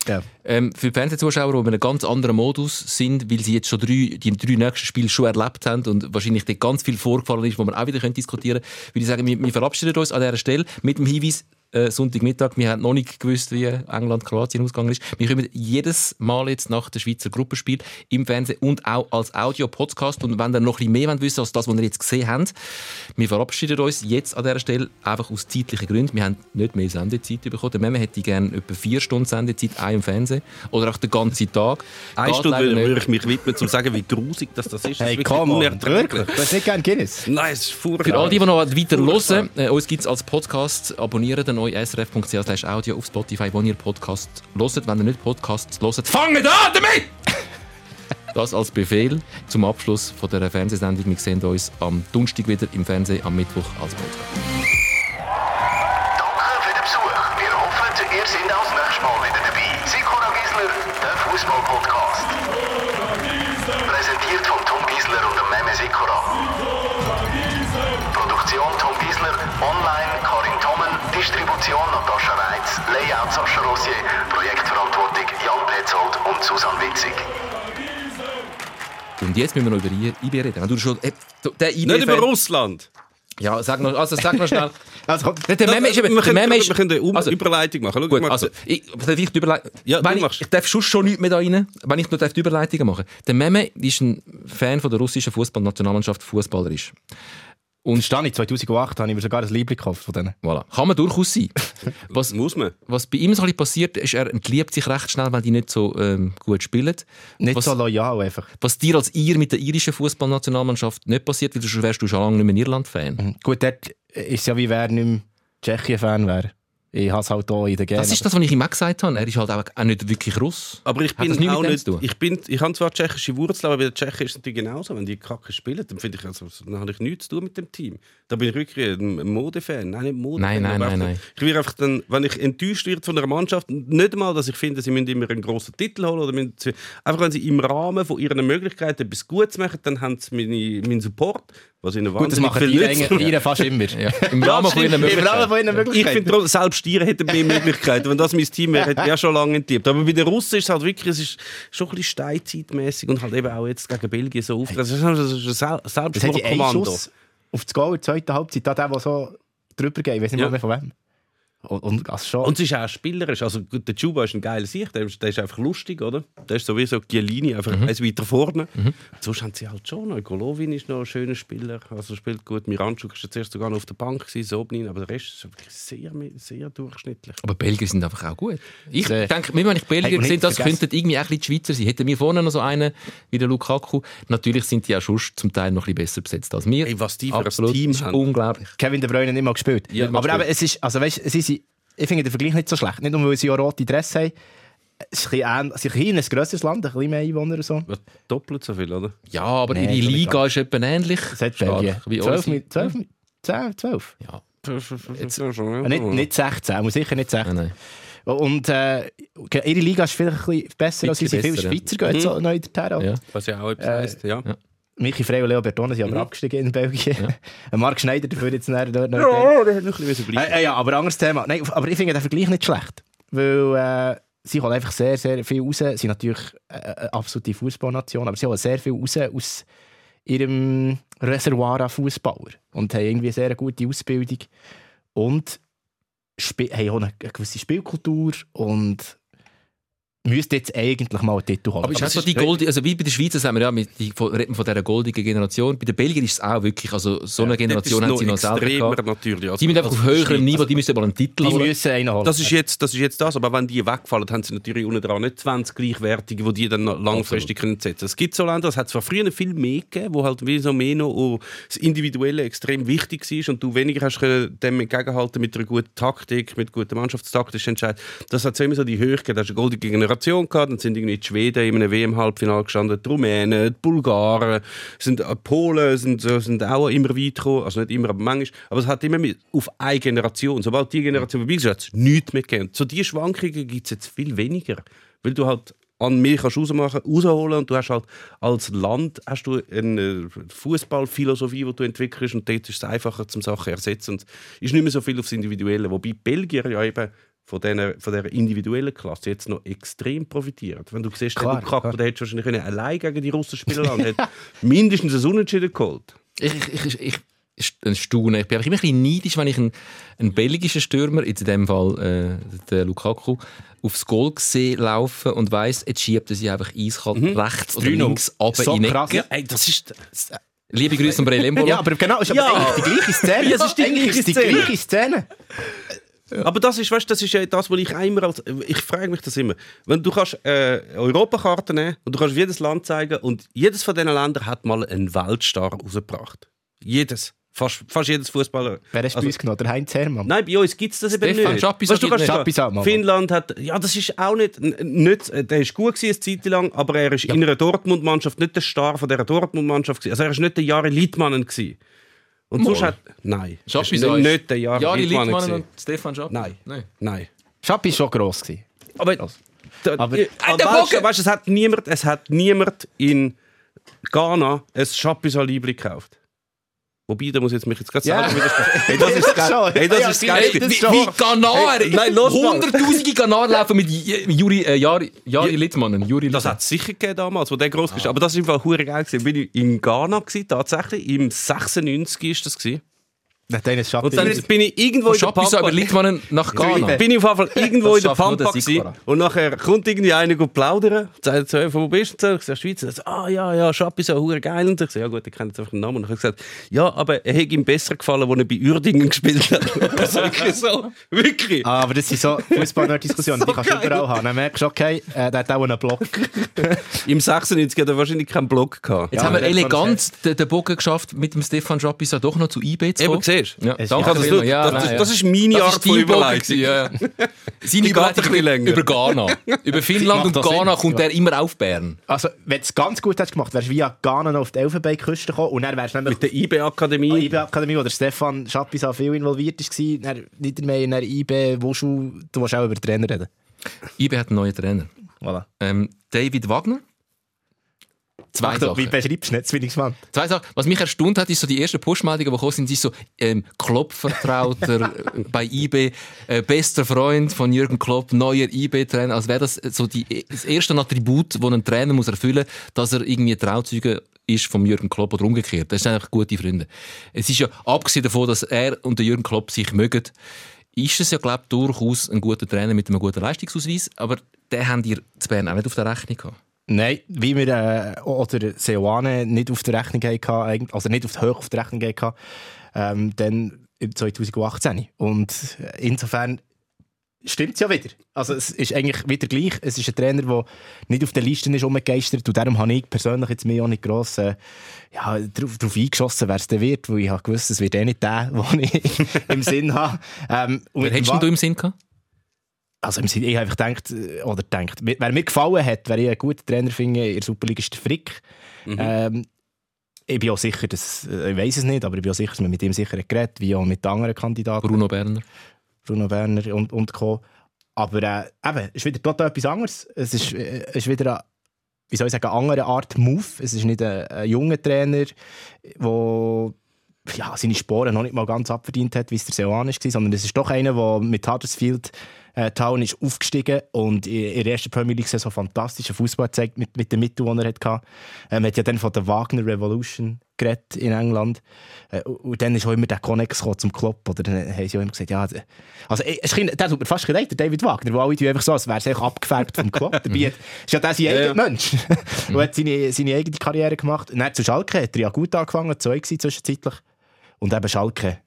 Ja. Ähm, für die Fernsehzuschauer, die in einem ganz anderen Modus sind, weil sie jetzt schon drei, die drei nächsten Spiele schon erlebt haben und wahrscheinlich dort ganz viel vorgefallen ist, wo man auch wieder diskutieren können, würde ich sagen, wir, wir verabschieden uns an dieser Stelle mit dem Hinweis, äh, Sonntagmittag, wir haben noch nicht gewusst, wie England-Kroatien ausgegangen ist. Wir kommen jedes Mal jetzt nach dem Schweizer Gruppenspiel im Fernsehen und auch als Audio-Podcast. Und wenn ihr noch ein bisschen mehr wollt wissen als das, was ihr jetzt gesehen habt, wir verabschieden uns jetzt an dieser Stelle einfach aus zeitlichen Gründen. Wir haben nicht mehr Sendezeit bekommen. Der Memme hätte gerne etwa vier Stunden Sendezeit, auch im Fernsehen. Oder auch den ganzen Tag. Eine Geht Stunde würde ich mich widmen, um zu sagen, wie grusig das, das ist. Das Hey, ist komm unerträglich. wirklich? Du hast nicht gerne Guinness? Nein, es ist furchtbar. Für all die, die noch weiter hören, äh, uns gibt es als Podcast. Abonnieren den neuen srf.ch slash audio auf Spotify, wo ihr Podcast hört. Wenn ihr nicht Podcasts hört, fangt an damit! Das als Befehl zum Abschluss von dieser Fernsehsendung. Wir sehen uns am Donnerstag wieder im Fernsehen, am Mittwoch als Podcast. Danke für den Besuch. Wir hoffen, ihr seid auch das nächste Mal wieder dabei. Sikora Gisler, der Fußball-Podcast. Präsentiert von Tom Gisler und dem Meme Sikora. Produktion Tom Gisler, online Layout Sascha Rossier, Projektverantwortung Jan Petzold und Susanne Witzig. Und jetzt müssen wir noch über IB reden. Du schon, äh, der IB Nicht über Russland. Ja, sag noch, also sag noch schnell. Also, Der, der Meme ist eben, wir, der können, ist, wir können eine um also, Überleitung machen. Schau, Gut, mal, also, ich, darf ich die Überleitung... Ja, du wenn ich, machst. ich darf sonst schon nichts mehr da rein, wenn ich nur darf die Überleitung machen Der Meme ist ein Fan von der russischen Fußballnationalmannschaft, Fußballer ist. Und Stani, 2008 habe ich mir sogar ein Liebling gekauft von denen. Voilà. Kann man durchaus sein. Was, muss man. was bei ihm so ein bisschen passiert, ist, er entliebt sich recht schnell, wenn die nicht so ähm, gut spielen. Nicht was, so loyal einfach. was dir als ihr mit der irischen Fußballnationalmannschaft nicht passiert, weil du wärst du schon lange nicht mehr Irland-Fan. Gut, dort ist es ja wie wer nicht mehr Tschechien-Fan wäre. Ich habe es halt auch in der Gene. Das ist das, was ich ihm auch gesagt habe. Er ist halt auch, nicht wirklich Russ. Aber ich bin auch nicht. Ich, bin, ich habe zwar tschechische Wurzeln, aber bei den Tschechen ist es natürlich genauso. Wenn die Kacke spielen, dann finde ich, also, dann habe ich nichts zu tun mit dem Team. Da bin ich wirklich ein Modefan. Nein, nicht Modefan. Nein, nein, nein, einfach- nein. Ich werde einfach dann, wenn ich enttäuscht werde von einer Mannschaft, nicht einmal, dass ich finde, sie müssen immer einen grossen Titel holen oder müssen einfach wenn sie im Rahmen von ihren Möglichkeiten etwas Gutes machen, dann haben sie meine, meinen Support, was ihnen Gut, das machen Ihnen fast immer. Ja, Im Rahmen von ihren Möglichkeiten. Ich finde, trotzdem, selbst Stiere hätten mehr Möglichkeiten. Wenn das mein Team wäre, hätte ich auch schon lange enttippt. Aber bei den Russen ist es halt wirklich, es ist schon ein bisschen steinzeitmäßig und halt eben auch jetzt gegen Belgien so auf. Das ist ein Selbstmordkommando. Auf das Goal in der zweiten Halbzeit. Da der, der so drüber geht. Ich weiß nicht Ja. mehr von wem. Und, und also schon. Und es ist auch spielerisch. Also, der Juba ist ein geiler Sicht, der, ist- der ist einfach lustig, oder? Der ist sowieso Giellini, einfach eins weiter vorne. Sonst haben sie halt schon noch. Golovin ist noch ein schöner Spieler, also spielt gut. Miranchuk ist ja zuerst sogar noch auf der Bank, Sobnin, aber der Rest ist wirklich sehr, sehr durchschnittlich. Aber Belgier sind einfach auch gut. Ich Sehr. denke, wenn ich Belgier Hey, nicht das vergessen- könnten irgendwie auch ein bisschen die Schweizer sein. Hätten wir vorne noch so einen wie der Lukaku. Natürlich sind die auch schon zum Teil noch ein bisschen besser besetzt als wir. Ey, was die für ein Absolut, Team ist haben. unglaublich. Kevin De Bruyne nicht mal gespielt. Ja, aber gespielt. es ist, also weißt, sie sind, ich finde den Vergleich nicht so schlecht. Nicht nur, weil sie auch rote Dress haben. Es ist ein sie sind ein grösseres Land, ein bisschen mehr Einwohner so. Doppelt so viel, oder? Ja, aber Nee, ihre Liga ist etwa ähnlich. Das hat Belgien. wie 12, unsere. mit- 12, mit- 10, 12. Ja. Äh, Nicht, nicht 16, muss sicher nicht 16. Nein, nein. Und äh, ihre Liga ist vielleicht ein bisschen besser als unsere. Viele Schweizer gehen so neu dorthin. Ja. Was ja auch etwas Äh, heisst, ja. Michi Frey und Leo Bertone sind aber abgestiegen in Belgien. Marc Schneider dafür jetzt näher dort noch. Ja, der hätte noch ein bisschen bleiben Äh, äh, ja, aber anderes Thema. Nein, aber ich finde den Vergleich nicht schlecht. Weil äh, sie holen einfach sehr, sehr viel raus. Sie sind natürlich äh, eine absolute Fußballnation, aber sie holen sehr viel raus aus ihrem Reservoir an Fußballer. Und haben irgendwie eine sehr gute Ausbildung. Und haben auch eine, eine gewisse Spielkultur. Und müsste jetzt eigentlich mal einen Titel holen. Aber ist Aber das so die Gold, also wie bei den Schweizer sagen wir ja, mit die, von, reden wir von dieser goldigen Generation. Bei den Belgiern ist es auch wirklich, also so eine Generation haben sie noch selber gehabt. natürlich. Also, Die müssen einfach auf also höherem Niveau, die müssen aber einen Titel die holen. müssen einen holen. Das ist, jetzt, das ist jetzt das, aber wenn die wegfallen, haben sie natürlich unten dran nicht 20 gleichwertige, die die dann noch langfristig können setzen Es gibt so Länder, es hat zwar früher viel mehr gegeben, wo halt wie so mehr noch auch das Individuelle extrem wichtig war und du weniger hast können dem entgegenhalten mit einer guten Taktik, mit guter mannschaftstaktischen Entscheid. Das hat so immer so die Höhe gegeben. Da hast du eine goldige Generation gehabt, dann sind irgendwie die Schweden in einem WM-Halbfinale gestanden, die Rumänen, die Bulgaren, sind äh, Polen sind, so- sind auch immer weit gekommen, also nicht immer, aber manchmal. Aber es hat immer mit, auf eine Generation. Sobald die Generation vorbei ist, hat es nichts mehr gegeben. So diese Schwankungen gibt es jetzt viel weniger, weil du halt an mehr kannst rausholen und du hast halt als Land hast du eine Fußballphilosophie, die du entwickelst und dort ist es einfacher zum Sachen ersetzen und ist nicht mehr so viel aufs Individuelle, wobei Belgier ja eben von dieser, von dieser individuellen Klasse jetzt noch extrem profitieren. Wenn du siehst, Klar, der Lukaku, der hätte wahrscheinlich können allein gegen die Russen spielen lassen und hat mindestens ein Unentschieden geholt. Ich, ich, ich, ich, staune. Ich bin immer ein bisschen neidisch, wenn ich einen, einen belgischen Stürmer, jetzt in dem Fall äh, der Lukaku, aufs Goal sehe laufen und weiss, jetzt schiebt er sie einfach eiskalt rechts oder 3-0. links ab So in krass. Ecke. ey, das ist... Liebe Grüße an Brelembola. ja, aber genau, ist aber Ja. eigentlich die gleiche Szene. Ja, es ist die Eigentlich gleiche ist die Szene. gleiche Szene. Aber das ist, weißt, das ist ja das, was ich immer als, ich frage mich das immer. Wenn du kannst äh, Europakarte nehmen und du kannst jedes Land zeigen und jedes von diesen Ländern hat mal einen Weltstar rausgebracht. Jedes. Fast, fast jedes Fußballer. Wer hast du Also- bei uns genommen? Der Heinz Hermann. Nein, bei uns gibt es das eben nicht. Schapisa Weißt du, kannst. Finnland hat, ja, das ist auch nicht, nicht äh, der ist gut gewesen, eine Zeit lang, aber er ist in einer Dortmund-Mannschaft nicht der Star von dieser Dortmund-Mannschaft gewesen. Also er ist nicht der Jari Littmannen gewesen. Und sonst hat, nein, er ist nicht, nicht der Jari, Jari Littmannen gewesen. und Stefan Schapp. Nein. Nein. Nein. Schappi war schon gross. Gewesen. Aber, da, Aber- aber, der weißt, weißt, es hat niemand, es hat niemand in Ghana ein Schapisa Liebling gekauft. Wobei, da muss ich jetzt mich jetzt gerade widersprechen. Hey, das ist geil. Hey, das ist geil. Wie, wie Ghana, Hey, nein, los, hunderttausende Ghana laufen mit Juri, äh, Jari, Jari Littmannen. Juri Das hat es sicher gegeben damals, wo der groß ist. Aber das war einfach hure geil. gewesen. Bin ich in Ghana gewesen, tatsächlich. Im 96 ist das gewesen. Einer Schappi. Und dann bin ich irgendwo in der Pampa. über Littmannen nach Ghana. Bin ich auf jeden Fall irgendwo in der Pampa gewesen. Und nachher kommt irgendwie einer gut plaudern, sagt so, «Hey, von wo bist du? denn?» Ich sage, Schweiz. Er sagt, ah ja, ja, Schappi ist ja hure geil. Und ich sage, ja gut, ich kenne jetzt einfach den Namen. Und ich habe gesagt, ja, aber er hätte ihm besser gefallen, als er bei Uerdingen gespielt hat. das ist wirklich so. Wirklich. Ah, aber das sind so Fußball-Diskussionen, die kannst du überall haben. Dann merkst du, okay, äh, der hat auch einen Block. Im 96 hat er wahrscheinlich keinen Blog gehabt. Jetzt Ja, haben wir elegant den, den Bogen geschafft, mit dem Stefan Schappisa doch noch zu IB zu kommen. Ja, Es- danke ja, das, vielmals. Ja, das, das, ja. das ist meine Das Art ist von Überleitung. ja. Seine Die geht ein Überleitung über Ghana. Über Finnland und Ghana Sinn. kommt er immer auf Bern. Also, wenn du es ganz gut hättest gemacht, wärst du via Ghana noch auf die Elfenbeinküste gekommen und dann wärst du nämlich Mit der IB-Akademie. in der IB-Akademie, wo der Stefan Schappis auch viel involviert war, dann Niedermeyer, dann IB, Wuschu, du willst auch über den Trainer reden. IB hat einen neuen Trainer. Voilà. Ähm, David Wagner. Zwei Achtung, wie Sachen. beschreibst du nicht, Zwillingsmann? Zwei Sachen. Was mich erstaunt hat, ist so die ersten Push-Meldungen, die gekommen sind, sind so ähm, Klopp-Vertrauter äh, bei IB, äh, bester Freund von Jürgen Klopp, neuer IB-Trainer. Als wäre das so die, das erste Attribut, das ein Trainer muss erfüllen muss, dass er irgendwie Trauzeuge ist vom Jürgen Klopp oder umgekehrt. Das sind einfach gute Freunde. Es ist ja, abgesehen davon, dass er und der Jürgen Klopp sich mögen, ist es ja, glaube ich, durchaus ein guter Trainer mit einem guten Leistungsausweis, aber den habt ihr zu Bern auch nicht auf der Rechnung gehabt. Nein, wie wir äh, oder Seoane nicht auf der Rechnung hatten, also nicht auf der Höhe auf der Rechnung hatten, ähm, dann im 2018. Und insofern stimmt es ja wieder. Also es ist eigentlich wieder gleich. Es ist ein Trainer, der nicht auf den Listen ist rumgegeistert und darum habe ich persönlich jetzt mir auch nicht gross äh, ja, darauf, darauf eingeschossen, wer es denn wird, weil ich habe gewusst, es wird eh nicht der, den ich im Sinn habe. Ähm, Wer hättest du im Sinn gehabt? Also im Sinne, ich habe einfach gedacht, äh, oder gedacht, wer mir gefallen hat, wer ich einen guten Trainer finde in der Superliga, ist der Frick. Ähm, ich bin auch sicher, dass, äh, ich weiß es nicht, aber ich bin auch sicher, dass man mit ihm sicher geredet, wie auch mit den anderen Kandidaten, Bruno Berner. Bruno Berner und, und Co. Aber äh, eben, es ist wieder total etwas anderes. Es ist, äh, es ist wieder eine, wie soll ich sagen, eine andere Art Move. Es ist nicht ein, ein junger Trainer, der ja, seine Sporen noch nicht mal ganz abverdient hat, wie es der Seoane war, sondern es ist doch einer, der mit Huddersfield äh, Town ist aufgestiegen und in der ersten Premier League Saison fantastischen Fußball gezeigt mit, mit den Mitteln, die er hatte. Ähm, hat ja dann von der Wagner Revolution geredet in England. Äh, und- dann ist auch immer der Connex zum Klopp. Oder dann haben sie auch immer gesagt, ja, also, äh, es der tut mir fast der David Wagner, wo alle tun einfach so, als wäre es abgefärbt vom Klopp. Dabei ist ja der sein eigener Mensch. und hat seine, seine eigene Karriere gemacht. Und dann zu Schalke hat er ja gut angefangen, zwei gewesen zwischenzeitlich. Und eben Schalke,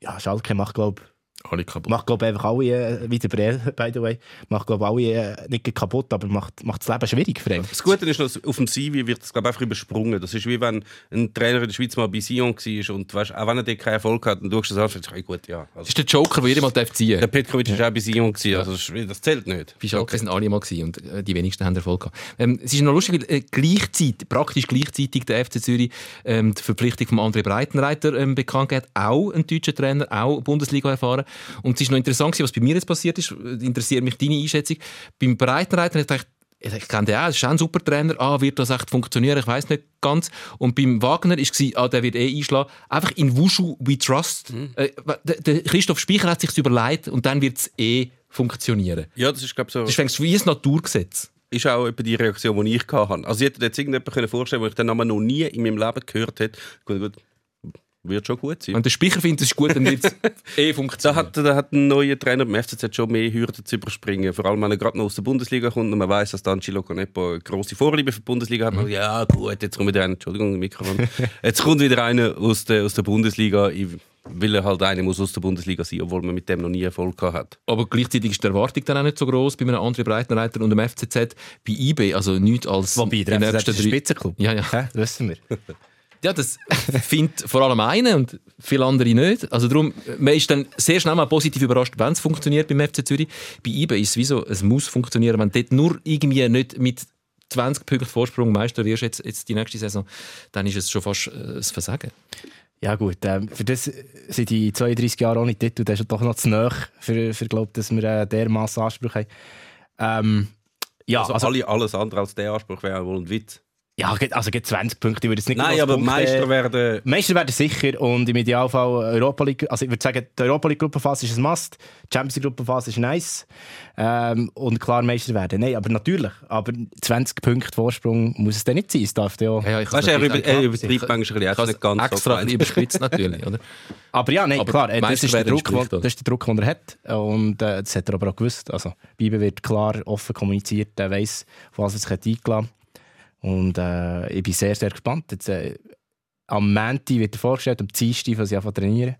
ja, Schalke macht, glaube Alle kaputt. macht glaub, einfach alle, äh, wie der Brel, by the way, macht glaub, alle äh, nicht kaputt, aber macht, macht das Leben schwierig für ihn. Das Gute ist, noch, auf dem CV wird es glaub, einfach übersprungen. Das ist wie wenn ein Trainer in der Schweiz mal bei Sion war und weißt, auch wenn er dort keinen Erfolg hat, dann schaust du das an und sagst, hey, gut, ja. Das Also, ist der Joker, der jeder mal darf ziehen der Petkovic war auch bei Sion, gewesen, also das, ist- das zählt nicht. Bei Schalke sind alle mal gewesen und äh, die wenigsten haben Erfolg gehabt. Ähm, es ist noch lustig, weil äh, gleichzeitig, praktisch gleichzeitig der FC Zürich ähm, die Verpflichtung von André Breitenreiter ähm, bekannt hat. Auch ein deutscher Trainer, auch Bundesliga erfahren. Und es ist noch interessant was bei mir jetzt passiert ist. Interessiert mich deine Einschätzung. Beim Breitenreiter habe ich ich kenne den auch, das ist auch ein super Trainer. Ah, wird das echt funktionieren? Ich weiß nicht ganz. Und beim Wagner war, ah, der wird eh einschlagen. Einfach in Wushu we trust. Äh, der, Christoph Speicher hat sich überlegt und dann wird es eh funktionieren. Ja, das ist, glaube so. Das ist wie ein Naturgesetz. ist auch etwa die Reaktion, die ich hatte. Also ich hätte jetzt irgendjemanden können vorstellen, wo ich den Namen noch nie in meinem Leben gehört hätte. Gut, gut, wird schon gut sein. Wenn der Speicher findet, es ist gut, dann wird es eh Da funktionieren. hat, da hat ein neuer Trainer beim FCZ schon mehr Hürden zu überspringen. Vor allem, wenn er gerade noch aus der Bundesliga kommt und man weiß, dass Angelo Canepo eine grosse Vorliebe für die Bundesliga hat. Man sagt, Ja, gut, jetzt kommt wieder einer, Entschuldigung, Mikrofon. jetzt kommt wieder einer aus der, aus der Bundesliga, Ich- weil er halt einer muss aus der Bundesliga sein, obwohl man mit dem noch nie Erfolg gehabt hat. Aber gleichzeitig ist die Erwartung dann auch nicht so groß bei einem anderen Breitenreiter und dem FCZ. Bei IB, also nichts als Wobei, der FCZ ist ein Spitzenclub. Ja, ja. Hä? Das wissen wir. Ja, das findet vor allem eine und viele andere nicht. Also darum, man ist dann sehr schnell mal positiv überrascht, wenn es funktioniert beim FC Zürich. Bei IB ist es wie so, es muss funktionieren. Wenn du dort nur irgendwie nicht mit 20 Punkten Vorsprung Meister wirst jetzt, jetzt die nächste Saison, dann ist es schon fast äh, ein Versagen. Ja gut, ähm, für das sind die 32 Jahre ohne Titel, das ist doch noch zu nahe, für, für glaub, dass wir äh, dermaßen Anspruch haben. Ähm, ja, Also, also, alle, alles andere als der Anspruch wäre wohl ein Witz. Ja, also geht 20 Punkte, ich würde jetzt nicht Nein, aber Punkte- Meister werden... Meister werden sicher und im Idealfall Europa League. Also ich würde sagen, die Europa League Gruppenphase ist ein Must, die Champions League Gruppenphase ist nice ähm, und klar Meister werden. Nein, aber natürlich. Aber 20 Punkte Vorsprung muss es dann nicht sein. Es darf auch. Ja, ja, ich Weißt du, er, über, er übertreibt manchmal ein bisschen. Ganz extra so überspitzt natürlich, oder? Aber ja, nein, Aber klar, äh, das ist, der Druck, wo- das ist der Druck, den er hat. Und äh, das hat er aber auch gewusst. Also, Biber wird klar offen kommuniziert, er weiß, auf was er sich hat eingeladen hat. Und äh, ich bin sehr, sehr gespannt. Jetzt, äh, am Montag wird er vorgestellt, am Dienstag, was ich zu trainieren.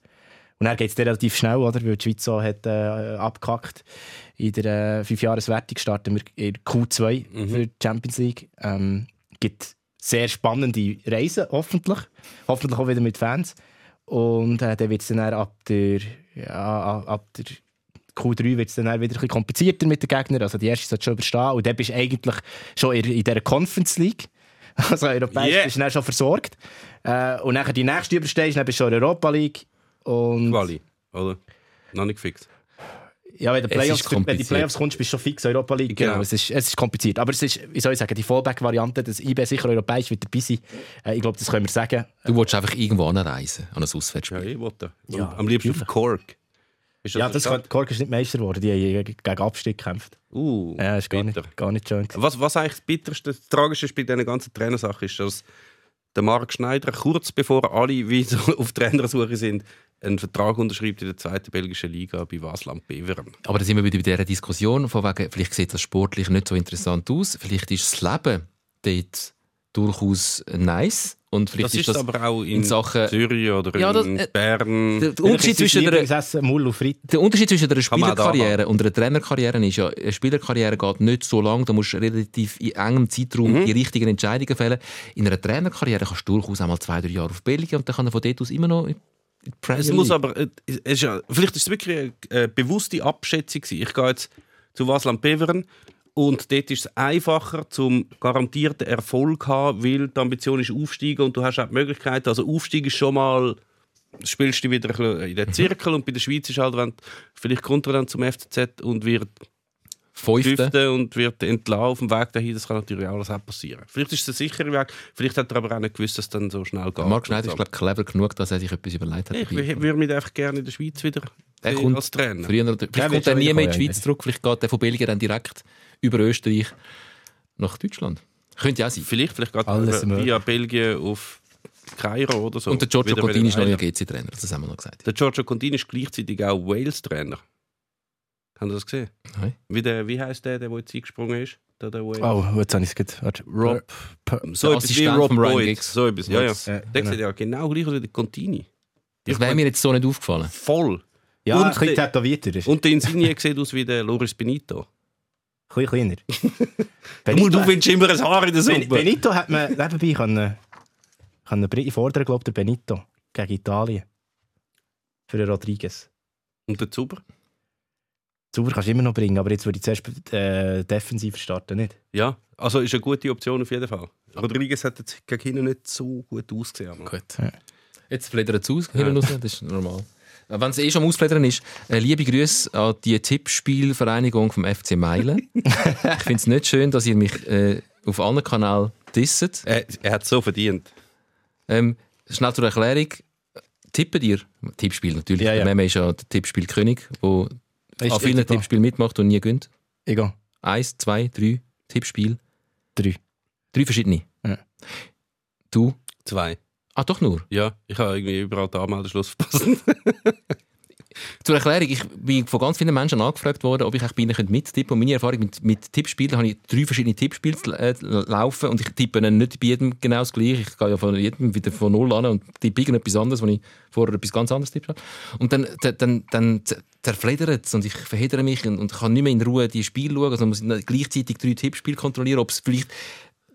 Und dann geht es relativ schnell, oder? weil die Schweiz so hat äh, abgehackt. In der äh, Fünfjahreswertung starten wir in Q2 für die Champions League. Ähm, gibt sehr spannende Reisen, hoffentlich. Hoffentlich auch wieder mit Fans. Und äh, dann wird es dann ab der, ja, ab der Q3 wird es dann wieder ein bisschen komplizierter mit den Gegnern. Also die erste sollte schon überstehen. Und dann bist du eigentlich schon in, in dieser Conference League. Also europäisch Yeah. bist du dann schon versorgt. Äh, und dann die nächste überstehst, dann bist du schon in der Europa League. Und Quali, oder? Noch nicht gefixt. ja, wenn, Playoffs, ist wenn die. Playoffs kommst, bist du schon fix Europa League. Genau. Genau. Es, ist, es ist kompliziert. Aber es ist, wie soll ich sagen, die Fallback-Variante, dass IB sicher europäisch wird dabei sein. Äh, ich glaube, das können wir sagen. Du willst einfach irgendwo anreisen, an ein Auswärtsspiel. Ja, ich wollte. Ja, Am liebsten auf. Cork. Ist Ja, das kann, Cork ist nicht Meister geworden. Die haben gegen Abstieg gekämpft. Uh, Ja, das ist gar bitter. nicht, gar nicht schön. Was, was eigentlich das Bitterste, das Tragische bei dieser ganzen Trainersache ist, dass der Marc Schneider, kurz bevor alle wieder auf Trainersuche sind, einen Vertrag unterschreibt in der zweiten belgischen Liga bei Wasland Beveren. Aber da sind wir wieder bei dieser Diskussion, von wegen, vielleicht sieht das sportlich nicht so interessant aus, vielleicht ist das Leben dort durchaus nice und vielleicht Das ist das aber auch in in Sachen... Zürich oder Ja, das- in äh, Bern. Der, der Unterschied zwischen der, der Unterschied zwischen einer Spielerkarriere und einer Trainerkarriere ist ja, eine Spielerkarriere geht nicht so lang, da musst du relativ in engem Zeitraum Mhm. die richtigen Entscheidungen fällen. In einer Trainerkarriere kannst du durchaus einmal zwei, drei Jahre auf Belgien und dann kann er von dort aus immer noch in Es muss aber, äh, es ist ja, vielleicht ist es wirklich eine äh, bewusste Abschätzung. Ich gehe jetzt zu Wasland Beveren und dort ist es einfacher zum garantierten Erfolg haben, weil die Ambition ist aufsteigen und du hast auch die Möglichkeit, also Aufstieg ist schon mal spielst du wieder in den Zirkel und bei der Schweiz ist halt, wenn vielleicht kommt er dann zum FCZ und wird Fünfte. Fünfte und wird entlassen auf dem Weg dahin, das kann natürlich alles auch passieren. Vielleicht ist es ein sicherer Weg, vielleicht hat er aber auch nicht gewusst, dass es dann so schnell geht. Marc Schneider ist glaub, clever genug, dass er sich etwas überlegt hat. ich würde mich einfach gerne in der Schweiz wieder Er kommt als Trainer. Früher vielleicht kommt er nie mehr in die Schweiz zurück. Vielleicht geht er von Belgien dann direkt über Österreich nach Deutschland. Könnte ja auch sein. Vielleicht, vielleicht Alles er möglich. via Belgien auf Kairo oder so. Und der Giorgio Wieder Contini ist neuer. GC-Trainer, das haben wir noch gesagt. Der Giorgio Contini ist gleichzeitig auch Wales-Trainer. Haben Sie das gesehen? Nein. Wie, der, wie heisst der, der, der jetzt eingesprungen ist? Der, der Wales. Oh, jetzt habe ich es gerade. Warte. Rob. so etwas wie Rob Boyd. So etwas, ja, ja. Ja, Der genau. sieht ja genau gleich aus wie der Contini. Das wäre mir jetzt so nicht aufgefallen. Voll. Ja, Und ein bisschen der- tätowierter. Und der Insigne sieht aus wie der Loris Benito. Ein bisschen kleiner. Du, du findest immer ein Haar in der Suppe. Benito hat man nebenbei können, können Briten fordern, glaube der Benito gegen Italien. Für den Rodriguez. Und der Zuber? Sauber kannst du immer noch bringen, aber jetzt würde ich zuerst äh, defensiv starten, nicht? Ja, also ist eine gute Option auf jeden Fall. Rodriguez hat jetzt gegen hinten nicht so gut ausgesehen. aber- Gut. Jetzt fledert es aus, hinten raus, das ist normal. Wenn es eh schon am Ausfledern ist, äh, liebe Grüße an die Tippspielvereinigung vom FC Meilen. ich finde es nicht schön, dass ihr mich äh, auf allen Kanälen disset. Er, er hat es so verdient. Ähm, schnell zur Erklärung. Tippen dir? Tippspiel natürlich. Ja, ja. Der Meme ist ja der Tippspielkönig, der Ist- an vielen. Tippspielen mitmacht und nie gönnt. Egal. Eins, zwei, drei Tippspiel. Drei. Drei verschiedene. Ja. Du? Zwei. Ah, doch nur. Ja, ich habe irgendwie überall den Anmeldeschluss verpasst. Zur Erklärung, ich bin von ganz vielen Menschen angefragt worden, ob ich bei ihnen mittippen könnte. Und meine Erfahrung mit, mit Tippspielen habe ich drei verschiedene Tippspiele äh, laufen und ich tippe dann nicht bei jedem genau das gleiche. Ich gehe ja von jedem wieder von null an und tippe irgendetwas anderes, wo ich vorher etwas ganz anderes tippt habe. Und dann, dann, dann, dann zerfledert es und ich verhedere mich und, und kann nicht mehr in Ruhe die Spiele schauen. Also muss ich gleichzeitig drei Tippspiele kontrollieren, ob es vielleicht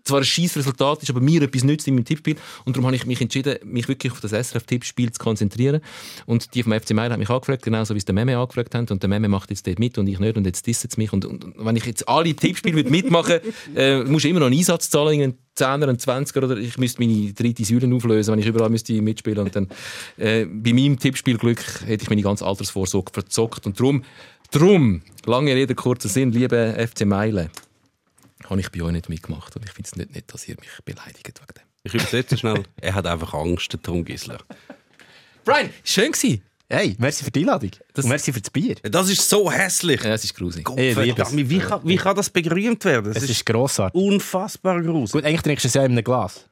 zwar ein scheiß Resultat ist, aber mir etwas nützt in meinem Tippspiel. Und darum habe ich mich entschieden, mich wirklich auf das SRF-Tippspiel zu konzentrieren. Und die vom FC Meilen haben mich angefragt, genauso wie es der Meme angefragt haben. Und der Meme macht jetzt dort mit und ich nicht. Und jetzt disst es mich. Und, und, und wenn ich jetzt alle Tippspiele mitmachen äh, muss ich immer noch einen Einsatz zahlen, einen 10er, einen 20er. Oder ich müsste meine dritte Säule auflösen, wenn ich überall müsste mitspielen Und dann äh, bei meinem Tippspielglück hätte ich meine ganze Altersvorsorge verzockt. Und darum, darum lange Rede, kurzer Sinn, liebe FC Meilen habe ich bei euch nicht mitgemacht. Und ich finde es nicht nett, dass ihr mich beleidigt wegen dem. Ich übersetze schnell. Er hat einfach Angst, der Tom Gisler. Brian, schön gewesen. Hey, merci für die Einladung. Das- Und merci für das Bier. Das ist so hässlich. Ja, es ist. Verdammt, wie, kann, wie kann das berühmt werden? Das Es ist, ist grossartig. unfassbar groß. Gut, eigentlich trinkst du es ja in einem Glas.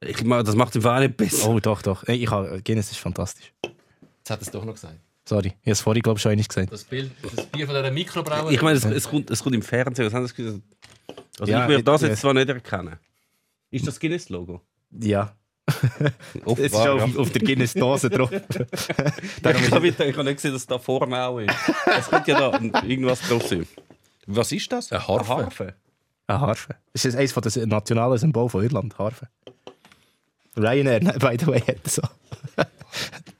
Ich das macht den Fall nicht besser. Oh, doch, doch. Hey, Ich Guinness ist fantastisch. Jetzt hat es doch noch gesagt. Sorry, ich habe es vorhin, glaube ich, schon einmal gesagt. Das, Bild, das Bier von dieser Mikrobrauerei. Ich meine, es, es, kommt, es kommt im Fernsehen. Was haben Sie gesagt? Also Ja, ich würde das ich- jetzt zwar nicht erkennen. Ist das Guinness-Logo? Ja. Offenbar, Es ist auch auf, auf der Guinness-Dose drauf. Ja, ich habe ich habe nicht gesehen, dass da vorne auch ist. Es könnte ja da irgendwas drauf sein. Was ist das? Eine Harfe. Harfe. Eine Harfe. Das ist eines der nationalen Symbole von Irland, Harfe. Ryanair, by the way, hat so.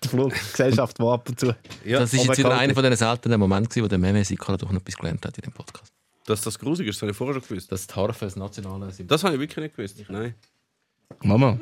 die Fluggesellschaft, die ab und zu. Ja, das ist jetzt wieder einer von diesen seltenen Momenten, wo der Meme Sikala doch noch etwas gelernt hat in dem Podcast. Dass das grusig ist, das habe ich vorher schon gewusst. Dass die Harfe das nationale Symbol Das habe ich wirklich nicht gewusst. Nein. Mama.